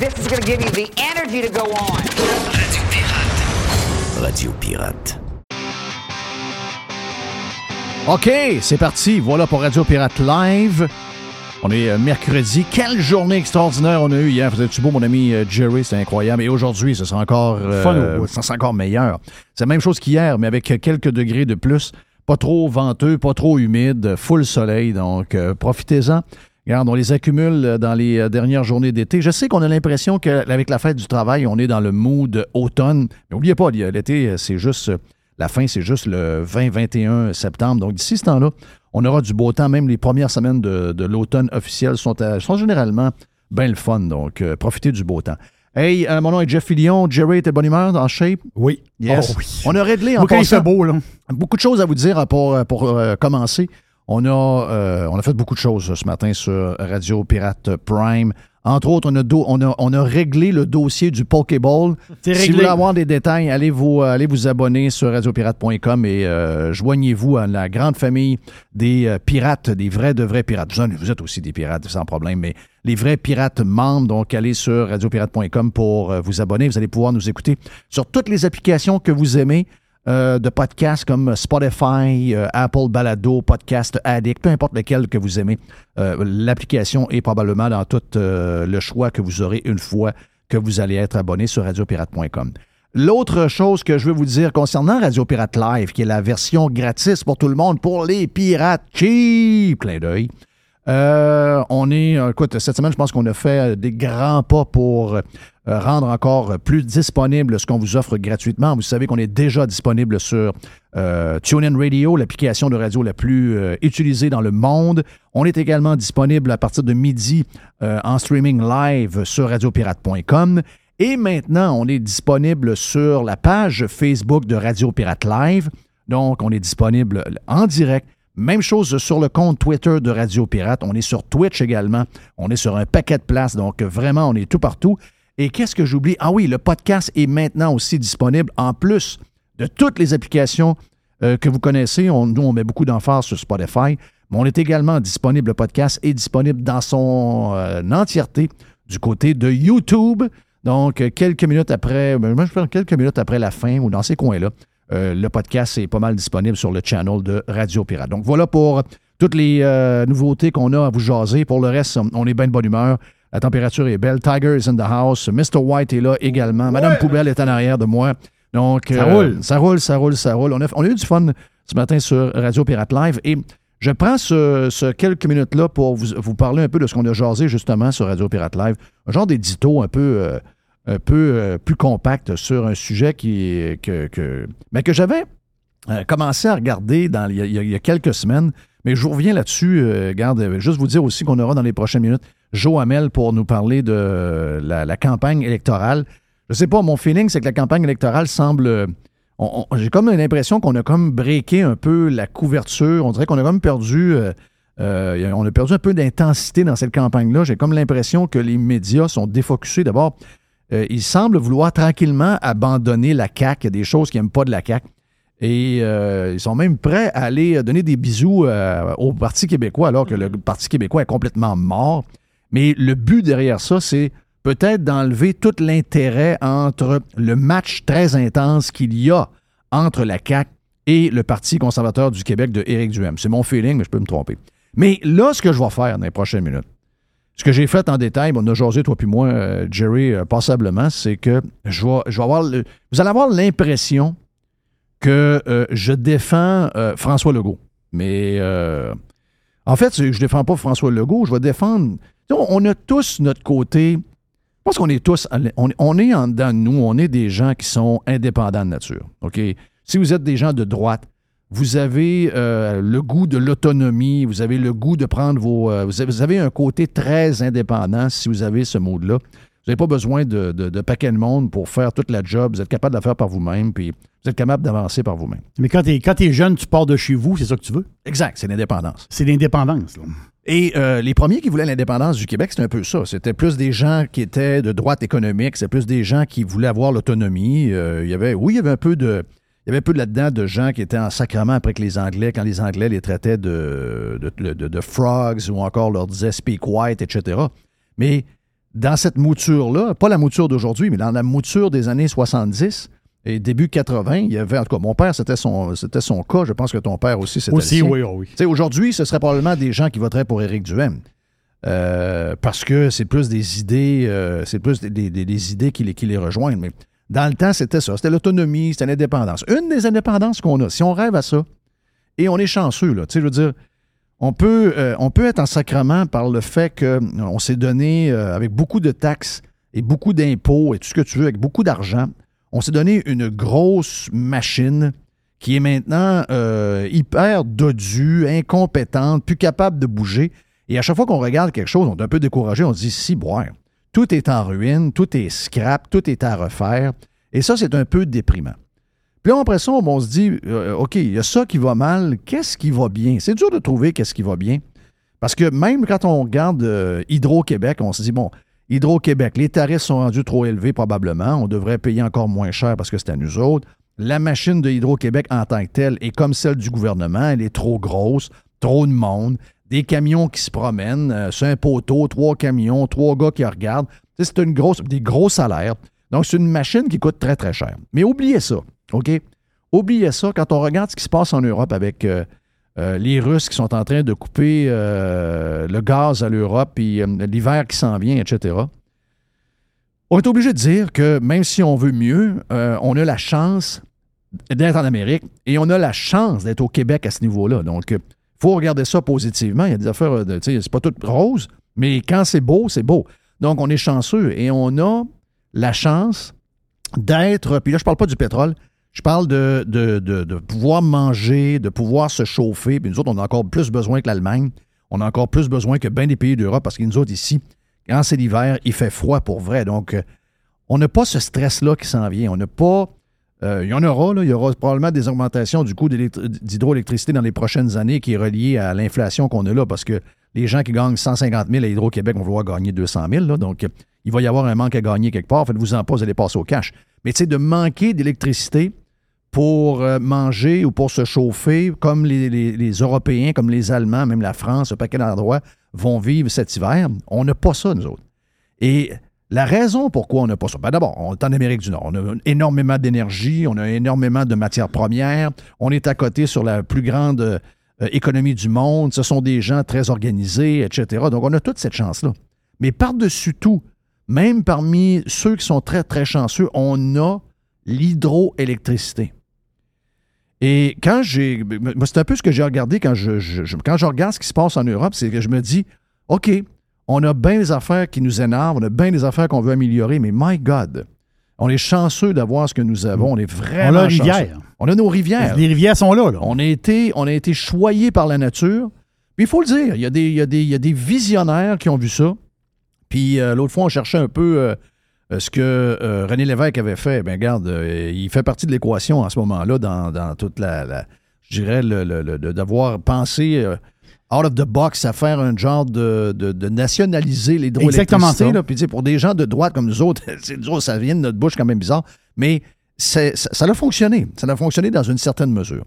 This is going to give you the energy to go on. Radio Pirate. Radio Pirate. OK, c'est parti. Voilà pour Radio Pirate Live. On est euh, mercredi. Quelle journée extraordinaire on a eu hier. Vous êtes beau, mon ami euh, Jerry? C'est incroyable. Et aujourd'hui, ce sera encore, euh, ça sera encore meilleur. C'est la même chose qu'hier, mais avec quelques degrés de plus. Pas trop venteux, pas trop humide, full soleil. Donc, euh, profitez-en. Regarde, on les accumule euh, dans les euh, dernières journées d'été. Je sais qu'on a l'impression qu'avec la fête du travail, on est dans le mood automne. Mais n'oubliez pas, l'été, euh, c'est juste. La fin, c'est juste le 20-21 septembre. Donc, d'ici ce temps-là, on aura du beau temps. Même les premières semaines de, de l'automne officiel sont, à- sont généralement bien le fun. Donc, euh, profitez du beau temps. Hey, euh, mon nom est Jeff Fillion. Jerry était bonne humeur, en shape? Oui. Yes. Oh oui. On a réglé en passant- beau, là. Beaucoup de choses à vous dire pour, pour euh, commencer. On a, euh, on a fait beaucoup de choses ce matin sur Radio Pirate Prime. Entre autres, on a, do- on a, on a réglé le dossier du Pokéball. Si vous voulez avoir des détails, allez vous, euh, allez vous abonner sur radiopirate.com et euh, joignez-vous à la grande famille des euh, pirates, des vrais de vrais pirates. Vous, êtes aussi des pirates, sans problème, mais les vrais pirates membres, donc allez sur radiopirate.com pour euh, vous abonner. Vous allez pouvoir nous écouter sur toutes les applications que vous aimez. Euh, de podcasts comme Spotify, euh, Apple Balado, Podcast Addict, peu importe lequel que vous aimez. Euh, L'application est probablement dans tout le choix que vous aurez une fois que vous allez être abonné sur radiopirate.com. L'autre chose que je veux vous dire concernant Radio Pirate Live, qui est la version gratis pour tout le monde, pour les pirates cheap, clin d'œil, on est, écoute, cette semaine, je pense qu'on a fait des grands pas pour rendre encore plus disponible ce qu'on vous offre gratuitement. Vous savez qu'on est déjà disponible sur euh, TuneIn Radio, l'application de radio la plus euh, utilisée dans le monde. On est également disponible à partir de midi euh, en streaming live sur radiopirate.com. Et maintenant, on est disponible sur la page Facebook de Radio Pirate Live. Donc, on est disponible en direct. Même chose sur le compte Twitter de Radio Pirate. On est sur Twitch également. On est sur un paquet de places. Donc, vraiment, on est tout partout. Et qu'est-ce que j'oublie? Ah oui, le podcast est maintenant aussi disponible en plus de toutes les applications euh, que vous connaissez. On- nous, on met beaucoup d'emphase sur Spotify. Mais on est également disponible, le podcast est disponible dans son euh, entièreté du côté de YouTube. Donc, euh, quelques minutes après, quelques minutes après la fin ou dans ces coins-là, le podcast est pas mal disponible sur le channel de Radio Pirate. Donc, voilà pour toutes les nouveautés qu'on a à vous jaser. Pour le reste, on est bien de bonne humeur. La température est belle. Tiger is in the house. Mr. White est là également. Madame Poubelle est en arrière de moi. Donc, Ça euh, roule. Ça roule, ça roule, ça roule. On a, on a eu du fun ce matin sur Radio Pirate Live et je prends ce, ce quelques minutes-là pour vous, vous parler un peu de ce qu'on a jasé justement sur Radio Pirate Live. Un genre d'édito un peu, euh, un peu euh, plus compact sur un sujet qui, que, que, ben, que j'avais commencé à regarder dans, il, y a, il y quelques semaines. Mais je vous reviens là-dessus. garde, juste vous dire aussi qu'on aura dans les prochaines minutes Joe Hamel pour nous parler de la, la campagne électorale. Je sais pas, mon feeling, c'est que la campagne électorale semble. J'ai comme l'impression qu'on a comme breaké un peu la couverture. On dirait qu'on a comme perdu. euh, euh, on a perdu un peu d'intensité dans cette campagne-là. J'ai comme l'impression que les médias sont défocusés. D'abord, euh, ils semblent vouloir tranquillement abandonner la CAQ. Il y a des choses qu'ils n'aiment pas de la CAQ. Et euh, ils sont même prêts à aller donner des bisous euh, au Parti québécois, alors que le Parti québécois est complètement mort. Mais le but derrière ça, c'est peut-être d'enlever tout l'intérêt entre le match très intense qu'il y a entre la CAQ et le Parti conservateur du Québec de Éric Duhem. C'est mon feeling, mais je peux me tromper. Mais là, ce que je vais faire dans les prochaines minutes, ce que j'ai fait en détail, on a jasé, toi puis moi, euh, Jerry, euh, passablement, c'est que je vais, je vais avoir... vous allez avoir l'impression que euh, je défends François Legault. Mais en fait, je ne défends pas François Legault, je vais défendre... Tu On a tous notre côté... Je pense qu'on est tous... On, on est en dedans de nous, on est des gens qui sont indépendants de nature. OK? Si vous êtes des gens de droite, vous avez euh, le goût de l'autonomie, vous avez le goût de prendre vos... euh, vous, avez, vous avez un côté très indépendant si vous avez ce mode-là. Vous n'avez pas besoin de, de, de paquet de monde pour faire toute la job. Vous êtes capable de la faire par vous-même, puis vous êtes capable d'avancer par vous-même. Mais quand t'es, quand t'es jeune, tu pars de chez vous, c'est ça que tu veux? Exact, c'est l'indépendance. C'est l'indépendance. Et euh, les premiers qui voulaient l'indépendance du Québec, c'était un peu ça. C'était plus des gens qui étaient de droite économique, c'était plus des gens qui voulaient avoir l'autonomie. Euh, il y avait, oui, il y avait un peu de, il y avait un peu là-dedans de gens qui étaient en sacrement après que les Anglais, quand les Anglais les traitaient de- de- de frogs ou encore leur disaient speak white, etc. Mais dans cette mouture-là, pas la mouture d'aujourd'hui, mais dans la mouture des années 70 et début 80, il y avait, en tout cas, mon père, c'était son, c'était son cas. Je pense que ton père aussi, c'était Aussi, oui, oui. Aujourd'hui, ce serait probablement des gens qui voteraient pour Éric Duhem. Euh, parce que c'est plus des idées, euh, c'est plus des, des- des- des idées qui les, qui les rejoignent. Mais dans le temps, c'était ça. C'était l'autonomie, c'était l'indépendance. Une des indépendances qu'on a, si on rêve à ça, et on est chanceux, là. Tu sais, je veux dire, on peut, euh, on peut être en sacrement par le fait qu'on s'est donné, avec beaucoup de taxes et beaucoup d'impôts et tout ce que tu veux, avec beaucoup d'argent, on s'est donné une grosse machine qui est maintenant euh, hyper dodue, incompétente, plus capable de bouger. Et à chaque fois qu'on regarde quelque chose, on est un peu découragé, on se dit, si, boire, tout est en ruine, tout est scrap, tout est à refaire. Et ça, c'est un peu déprimant. Puis là, après ça, on se dit, euh, OK, il y a ça qui va mal, qu'est-ce qui va bien? C'est dur de trouver qu'est-ce qui va bien. Parce que même quand on regarde euh, Hydro-Québec, on se dit, bon, Hydro-Québec, les tarifs sont rendus trop élevés probablement, on devrait payer encore moins cher parce que c'est à nous autres. La machine de Hydro-Québec en tant que telle est comme celle du gouvernement, elle est trop grosse, trop de monde, des camions qui se promènent, euh, sur un poteau, trois camions, trois gars qui regardent. C'est une grosse, des gros salaires. Donc, c'est une machine qui coûte très, très cher. Mais oubliez ça, OK? Oubliez ça quand on regarde ce qui se passe en Europe avec euh, euh, les Russes qui sont en train de couper euh, le gaz à l'Europe, puis euh, l'hiver qui s'en vient, etc. On est obligé de dire que même si on veut mieux, on a la chance d'être en Amérique et on a la chance d'être au Québec à ce niveau-là. Donc, il faut regarder ça positivement. Il y a des affaires, de- c'est pas tout rose, mais quand c'est beau, c'est beau. Donc, on est chanceux et on a la chance d'être, puis là, je parle pas du pétrole, je parle de, de, de- pouvoir manger, de pouvoir se chauffer. Puis nous autres, on a encore plus besoin que l'Allemagne. On a encore plus besoin que bien des pays d'Europe parce que nous autres, ici, quand c'est l'hiver, il fait froid pour vrai. Donc, euh, on n'a pas ce stress-là qui s'en vient. On n'a pas. euh, il y en aura, là. Il y aura probablement des augmentations du coût d'hydroélectricité dans les prochaines années qui est reliée à l'inflation qu'on a là parce que les gens qui gagnent 150 000 à Hydro-Québec vont vouloir gagner 200 000. là. donc, il va y avoir un manque à gagner quelque part. Faites-vous en pas, vous allez passer au cash. Mais tu sais, de manquer d'électricité pour euh, manger ou pour se chauffer, comme les, Européens, comme les Allemands, même la France, un paquet d'endroits vont vivre cet hiver, on n'a pas ça, nous autres. Et la raison pourquoi on n'a pas ça, ben d'abord, on est en Amérique du Nord. On a énormément d'énergie, on a énormément de matières premières, on est à côté sur la plus grande euh, économie du monde, ce sont des gens très organisés, etc. Donc, on a toute cette chance-là. Mais par-dessus tout, même parmi ceux qui sont très, très chanceux, on a l'hydroélectricité. Et quand j'ai. C'est un peu ce que j'ai regardé quand je, je- je- quand je regarde ce qui se passe en Europe, c'est que je me dis OK, on a bien des affaires qui nous énervent, on a bien des affaires qu'on veut améliorer, mais my God, on est chanceux d'avoir ce que nous avons. On est vraiment. On a la chanceux. rivière. On a nos rivières. Les rivières sont là, là. On a été, on a été choyés par la nature. Puis il faut le dire, il y, a des, il, y a des, il y a des visionnaires qui ont vu ça. Puis euh, l'autre fois, on cherchait un peu euh, ce que euh, René Lévesque avait fait. Ben regarde, euh, il fait partie de l'équation en ce moment-là dans, dans toute la, la- je dirais, le, le- le- d'avoir pensé euh, out of the box à faire un genre de, de, de nationaliser Exactement l'hydroélectricité. ça. là. Puis tu sais, pour des gens de droite comme nous autres, c'est dur, ça vient de notre bouche quand même bizarre. Mais ça, ça a fonctionné. Ça a fonctionné dans une certaine mesure.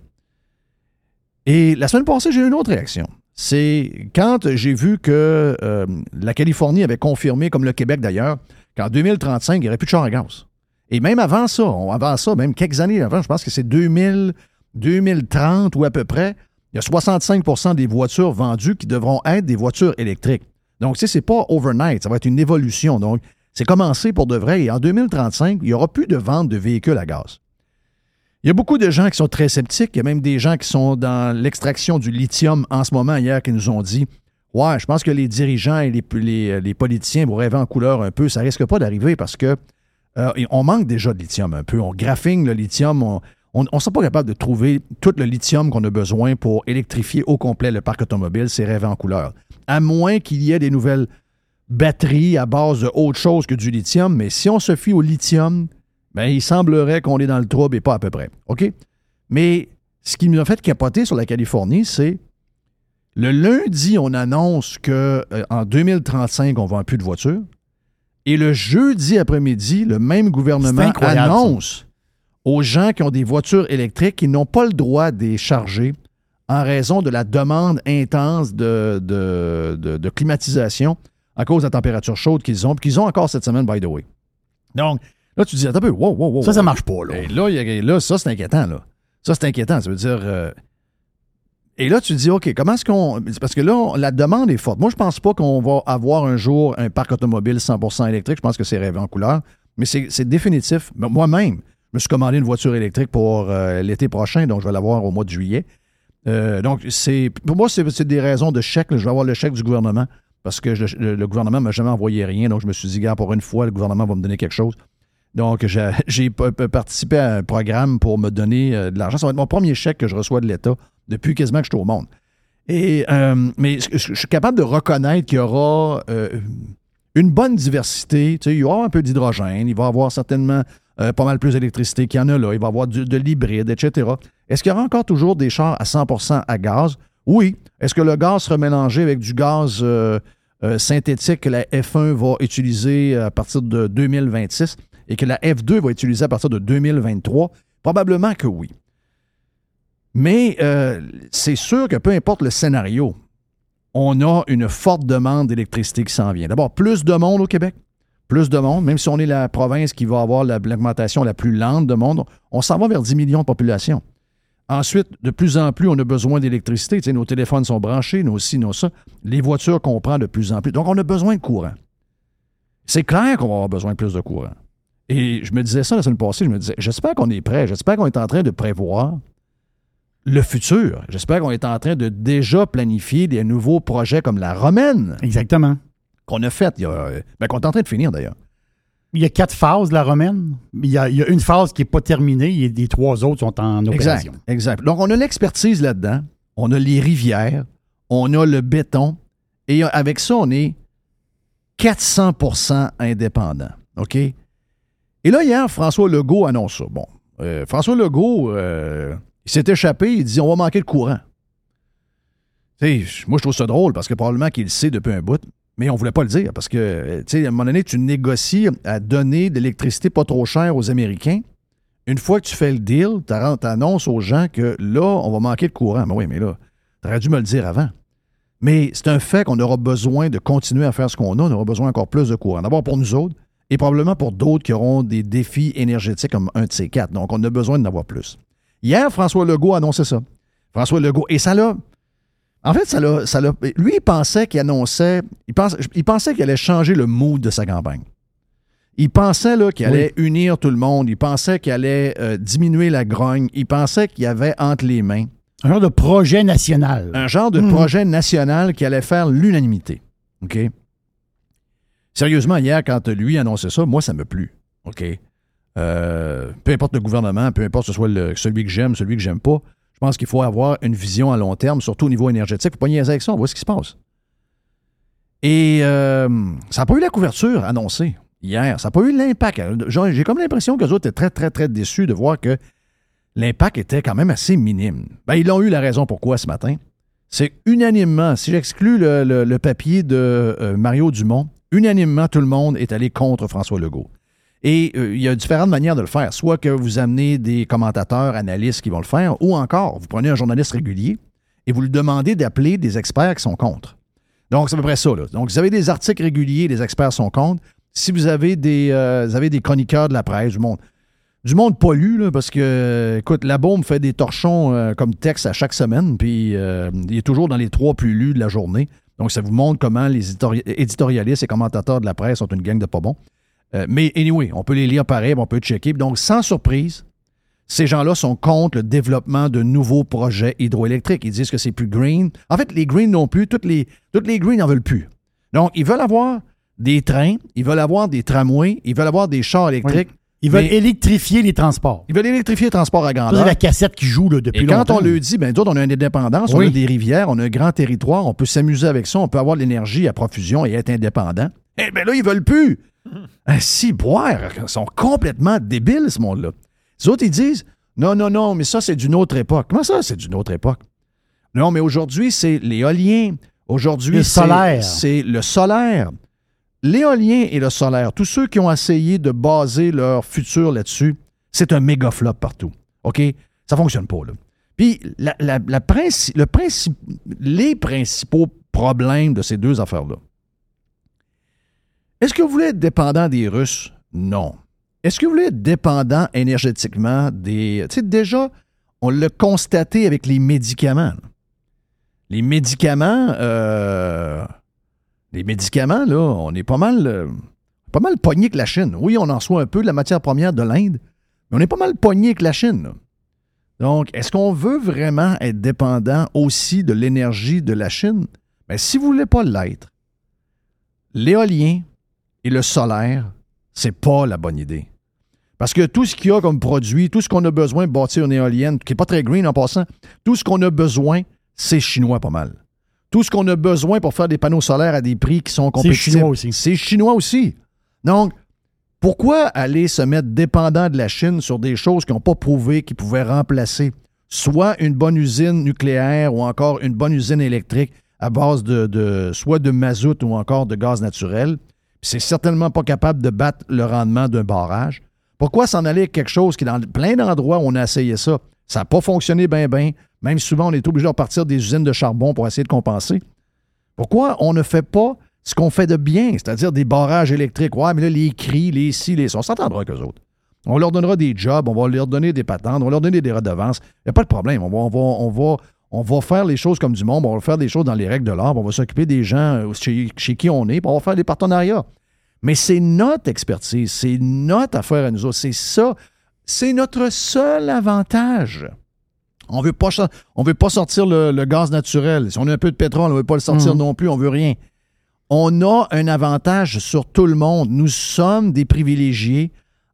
Et la semaine passée, j'ai eu une autre réaction. C'est quand j'ai vu que euh, la Californie avait confirmé, comme le Québec d'ailleurs, qu'en 2035, il n'y aurait plus de char à gaz. Et même avant ça, avant ça, même quelques années avant, je pense que c'est 2000, 2030 ou à peu près, il y a 65% des voitures vendues qui devront être des voitures électriques. Donc, tu sais, c'est pas overnight, ça va être une évolution. Donc, c'est commencé pour de vrai. Et en 2035, il n'y aura plus de vente de véhicules à gaz. Il y a beaucoup de gens qui sont très sceptiques. Il y a même des gens qui sont dans l'extraction du lithium en ce moment hier qui nous ont dit Ouais, je pense que les dirigeants et les, les- les politiciens vont rêver en couleur un peu. Ça risque pas d'arriver parce que euh, on manque déjà de lithium un peu. On graphine le lithium. On on ne sera pas capable de trouver tout le lithium qu'on a besoin pour électrifier au complet le parc automobile. C'est rêver en couleur. À moins qu'il y ait des nouvelles batteries à base de autre chose que du lithium. Mais si on se fie au lithium, ben, il semblerait qu'on est dans le trouble et pas à peu près. OK? Mais ce qui nous a fait capoter sur la Californie, c'est le lundi, on annonce que euh, en 2035, on ne vend plus de voitures. Et le jeudi après-midi, le même gouvernement annonce aux gens qui ont des voitures électriques qu'ils n'ont pas le droit de les charger en raison de la demande intense de, de- de- de climatisation à cause de la température chaude qu'ils ont, puis qu'ils ont encore cette semaine, by the way. Donc, là, tu dis, attends un peu, wow, wow, wow. Ça, ça marche pas, là. Et là, il y a- là, ça, c'est inquiétant, là. Ça, c'est inquiétant. Ça veut dire. euh, et là, tu te dis, OK, comment est-ce qu'on. Parce que là, la demande est forte. Moi, je pense pas qu'on va avoir un jour un parc automobile 100% électrique. Je pense que c'est rêvé en couleur. Mais c'est définitif. Moi-même, je me suis commandé une voiture électrique pour euh, l'été prochain, donc je vais l'avoir au mois de juillet. Euh, donc, c'est pour moi, c'est des raisons de chèque. Je vais avoir le chèque du gouvernement parce que le, gouvernement ne m'a jamais envoyé rien. Donc, je me suis dit, gars, pour une fois, le gouvernement va me donner quelque chose. Donc, j'ai participé à un programme pour me donner euh, de l'argent. Ça va être mon premier chèque que je reçois de l'État depuis quasiment que je suis au monde. Et, euh, mais je, suis capable de reconnaître qu'il y aura euh, une bonne diversité. Tu il y aura un peu d'hydrogène, il va y avoir certainement euh, pas mal plus d'électricité qu'il y en a là, il va y avoir du- de l'hybride, etc. Est-ce qu'il y aura encore toujours des chars à 100 à gaz? Oui. Est-ce que le gaz sera mélangé avec du gaz synthétique que la F1 va utiliser à partir de 2026 et que la F2 va utiliser à partir de 2023? Probablement que oui. Mais euh, c'est sûr que peu importe le scénario, on a une forte demande d'électricité qui s'en vient. D'abord, plus de monde au Québec. Plus de monde, même si on est la province qui va avoir la- l'augmentation la plus lente de monde, on s'en va vers 10 millions de population. Ensuite, de plus en plus, on a besoin d'électricité. Nos téléphones sont branchés, nos ci, nos ça. Les voitures qu'on prend de plus en plus. Donc, on a besoin de courant. C'est clair qu'on va avoir besoin de plus de courant. Et je me disais ça la semaine passée, je me disais, j'espère qu'on est prêt, j'espère qu'on est en train de prévoir le futur. J'espère qu'on est en train de déjà planifier des nouveaux projets comme la romaine Exactement. qu'on a faite, il y a, ben, qu'on est en train de finir d'ailleurs. Il y a quatre phases de la romaine. Il y a, il y a une phase qui n'est pas terminée et les trois autres sont en Exact, opération. exact. Donc, on a l'expertise là-dedans, on a les rivières, on a le béton, et avec ça, on est 400% indépendant. OK? Et là, hier, François Legault annonce ça. Bon, euh, François Legault, euh, il s'est échappé, il dit on va manquer de courant. Tu sais, moi, je trouve ça drôle parce que probablement qu'il le sait depuis un bout, mais on voulait pas le dire parce que, à un moment donné, tu négocies à donner de l'électricité pas trop chère aux Américains. Une fois que tu fais le deal, tu annonces aux gens que là, on va manquer de courant. Mais oui, mais là, tu aurais dû me le dire avant. Mais c'est un fait qu'on aura besoin de continuer à faire ce qu'on a. On aura besoin encore plus de courant. D'abord pour nous autres et probablement pour d'autres qui auront des défis énergétiques comme un de ces quatre. Donc, on a besoin d'en avoir plus. Hier, François Legault a annoncé ça. François Legault. Et ça l'a. En fait, ça l'a. ça l'a- lui, il pensait qu'il annonçait. Il, pense- il pensait qu'il allait changer le mood de sa campagne. Il pensait là, qu'il allait unir tout le monde. Il pensait qu'il allait euh, diminuer la grogne. Il pensait qu'il y avait entre les mains Un genre de projet national. un genre de Mhm. projet national qui allait faire l'unanimité. OK? Sérieusement, hier, quand lui annonçait ça, moi, ça me plu. OK? Euh, peu importe le gouvernement, peu importe ce soit celui que j'aime, celui que j'aime pas, je pense qu'il faut avoir une vision à long terme, surtout au niveau énergétique. Il faut pas niaiser avec ça, on voit ce qui se passe. Et euh, ça n'a pas eu la couverture annoncée hier. Ça n'a pas eu l'impact. J'ai comme l'impression que les autres étaient très, très, très déçus de voir que l'impact était quand même assez minime. Ben, ils ont eu la raison pourquoi ce matin. C'est unanimement, si j'exclus le papier de euh, Mario Dumont, unanimement, tout le monde est allé contre François Legault. Et euh, il y a différentes manières de le faire. Soit que vous amenez des commentateurs, analystes qui vont le faire, ou encore, vous prenez un journaliste régulier et vous lui demandez d'appeler des experts qui sont contre. Donc, c'est à peu près ça. Donc, vous avez des articles réguliers, les experts sont contre. Si vous avez des, euh, avez des chroniqueurs de la presse, du monde, du monde pas lu, là, parce que, écoute, la bombe fait des torchons euh, comme texte à chaque semaine, puis il est toujours dans les trois plus lus de la journée. Donc, ça vous montre comment les éditori- éditorialistes et commentateurs de la presse sont une gang de pas bons. Euh, mais anyway, on peut les lire pareil, on peut checker. Donc, sans surprise, ces gens-là sont contre le développement de nouveaux projets hydroélectriques. Ils disent que c'est plus green. En fait, les greens non plus. Toutes les, toutes les greens n'en veulent plus. Donc, ils veulent avoir des trains, ils veulent avoir des tramways, ils veulent avoir des chars électriques. Ils veulent mais- électrifier les transports. Ils veulent électrifier le transport à grandeur. c'est la cassette qui joue là, depuis Et quand longtemps. on le dit, ben, nous autres, on a une indépendance, on a des rivières, on a un grand territoire, on peut s'amuser avec ça, on peut avoir de l'énergie à profusion et être indépendant. Eh bien là, ils veulent plus. Ah, si, boire, ils sont complètement débiles, ce monde-là. Les autres, ils disent, non, non, non, mais ça, c'est d'une autre époque. Comment ça, c'est d'une autre époque? Non, mais aujourd'hui, c'est l'éolien. Aujourd'hui, c'est- le solaire. L'éolien et le solaire, tous ceux qui ont essayé de baser leur futur là-dessus, c'est un méga flop partout. OK? Ça fonctionne pas, là. Puis, la- la- la princi- le princi- les principaux problèmes de ces deux affaires-là, Est-ce que vous voulez être dépendant des Russes? Non. Est-ce que vous voulez être dépendant énergétiquement des... Tu sais, déjà, on l'a constaté avec les médicaments. Les médicaments, euh, les médicaments, là, on est pas mal, euh, pas mal pogné que la Chine. Oui, on en soit un peu de la matière première de l'Inde, mais on est pas mal pogné que la Chine. Donc, est-ce qu'on veut vraiment être dépendant aussi de l'énergie de la Chine? Mais si vous ne voulez pas l'être, l'éolien et le solaire, c'est pas la bonne idée. Parce que tout ce qu'il y a comme produit, tout ce qu'on a besoin de bâtir une éolienne, qui n'est pas très green en passant, tout ce qu'on a besoin, c'est chinois pas mal. Tout ce qu'on a besoin pour faire des panneaux solaires à des prix qui sont compétitifs. chinois aussi. C'est chinois aussi. Donc, pourquoi aller se mettre dépendant de la Chine sur des choses qui n'ont pas prouvé qu'ils pouvaient remplacer soit une bonne usine nucléaire ou encore une bonne usine électrique à base de, de- soit de mazout ou encore de gaz naturel? C'est certainement pas capable de battre le rendement d'un barrage. Pourquoi s'en aller avec quelque chose qui, dans plein d'endroits où on a essayé ça, ça n'a pas fonctionné bien, bien. Même souvent, on est obligé de repartir des usines de charbon pour essayer de compenser. Pourquoi on ne fait pas ce qu'on fait de bien, c'est-à-dire des barrages électriques? Ouais, mais là, les cris, les ci, les on s'entendra avec autres. On leur donnera des jobs, on va leur donner des patentes, on va leur donner des redevances. Il n'y a pas de problème. On, va, on, va, on va faire les choses comme du monde, on va faire des choses dans les règles de l'art, on va s'occuper des gens euh, chez, chez qui on est, puis on va faire des partenariats. Mais c'est notre expertise, c'est notre affaire à nous autres, c'est ça, c'est notre seul avantage. On veut pas, on veut pas sortir le, le gaz naturel. Si on a un peu de pétrole, on veut pas le sortir Mhm. non plus, on veut rien. On a un avantage sur tout le monde. Nous sommes des privilégiés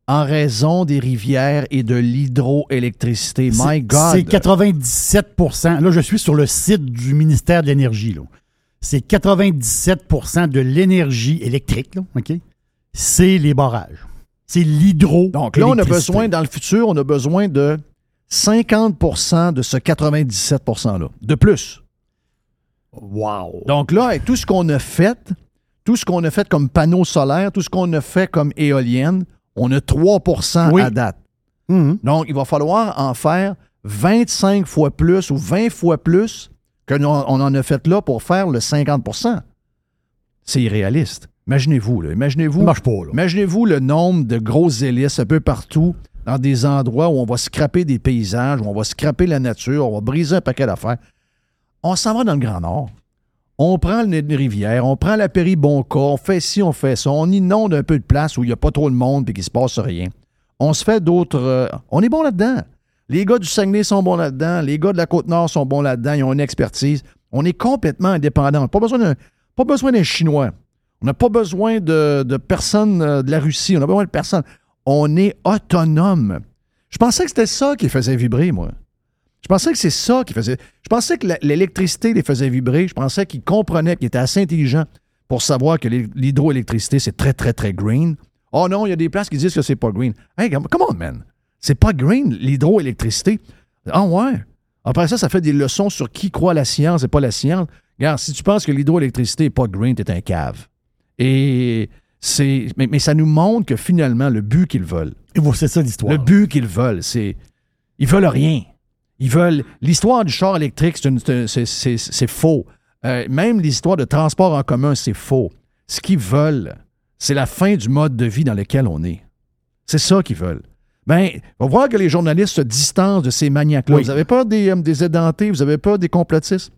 en raison des rivières et de l'hydroélectricité. My C'est- God! C'est 97% Là, je suis sur le site du ministère de l'Énergie. C'est 97% de l'énergie électrique, là, OK? C'est les barrages. C'est l'hydro. Donc là, on a besoin, dans le futur, on a besoin de 50% de ce 97 %-là. De plus. Wow. Donc là, tout ce qu'on a fait, tout ce qu'on a fait comme panneaux solaires, tout ce qu'on a fait comme éolienne, on a 3 Oui. à date. Mhm. Donc, il va falloir en faire 25 fois plus ou 20 fois plus que nous- on en a fait là pour faire le 50% C'est irréaliste. Imaginez-vous, là. Imaginez-vous. Ça marche pas, là. Imaginez-vous le nombre de grosses hélices un peu partout, dans des endroits où on va scraper des paysages, où on va scraper la nature, on va briser un paquet d'affaires. On s'en va dans le Grand Nord. On prend le les rivières, on prend la Péribonca, on fait ci, on fait ça, on inonde un peu de place où il n'y a pas trop de monde et qu'il ne se passe rien. On se fait d'autres. euh, on est bon là-dedans. Les gars du Saguenay sont bons là-dedans. Les gars de la Côte-Nord sont bons là-dedans. Ils ont une expertise. On est complètement indépendants. Pas besoin pas besoin d'un Chinois. On n'a pas besoin de, de personne euh, de la Russie. On n'a pas besoin de personne. On est autonome. Je pensais que c'était ça qui faisait vibrer, moi. Je pensais que c'est ça qui faisait. Je pensais que l'électricité les faisait vibrer. Je pensais qu'ils comprenaient, qu'ils étaient assez intelligents pour savoir que l'hyd- l'hydroélectricité, c'est très, très, très green. Oh non, il y a des places qui disent que c'est pas green. Hey, come on, man. C'est pas green, l'hydroélectricité. Ah ouais? Après ça, ça fait des leçons sur qui croit la science et pas la science. Regarde, si tu penses que l'hydroélectricité n'est pas green, t'es un cave. Et c'est. Mais, mais ça nous montre que finalement, le but qu'ils veulent, c'est ça l'histoire. le but qu'ils veulent, c'est. Ils veulent rien. Ils veulent. L'histoire du char électrique, c'est faux. Euh, même l'histoire de transport en commun, c'est faux. Ce qu'ils veulent, c'est la fin du mode de vie dans lequel on est. C'est ça qu'ils veulent. Ben, on va voir que les journalistes se distancent de ces maniaques-là. Oui. Vous avez peur des, euh, des édentés, vous avez peur des complotistes?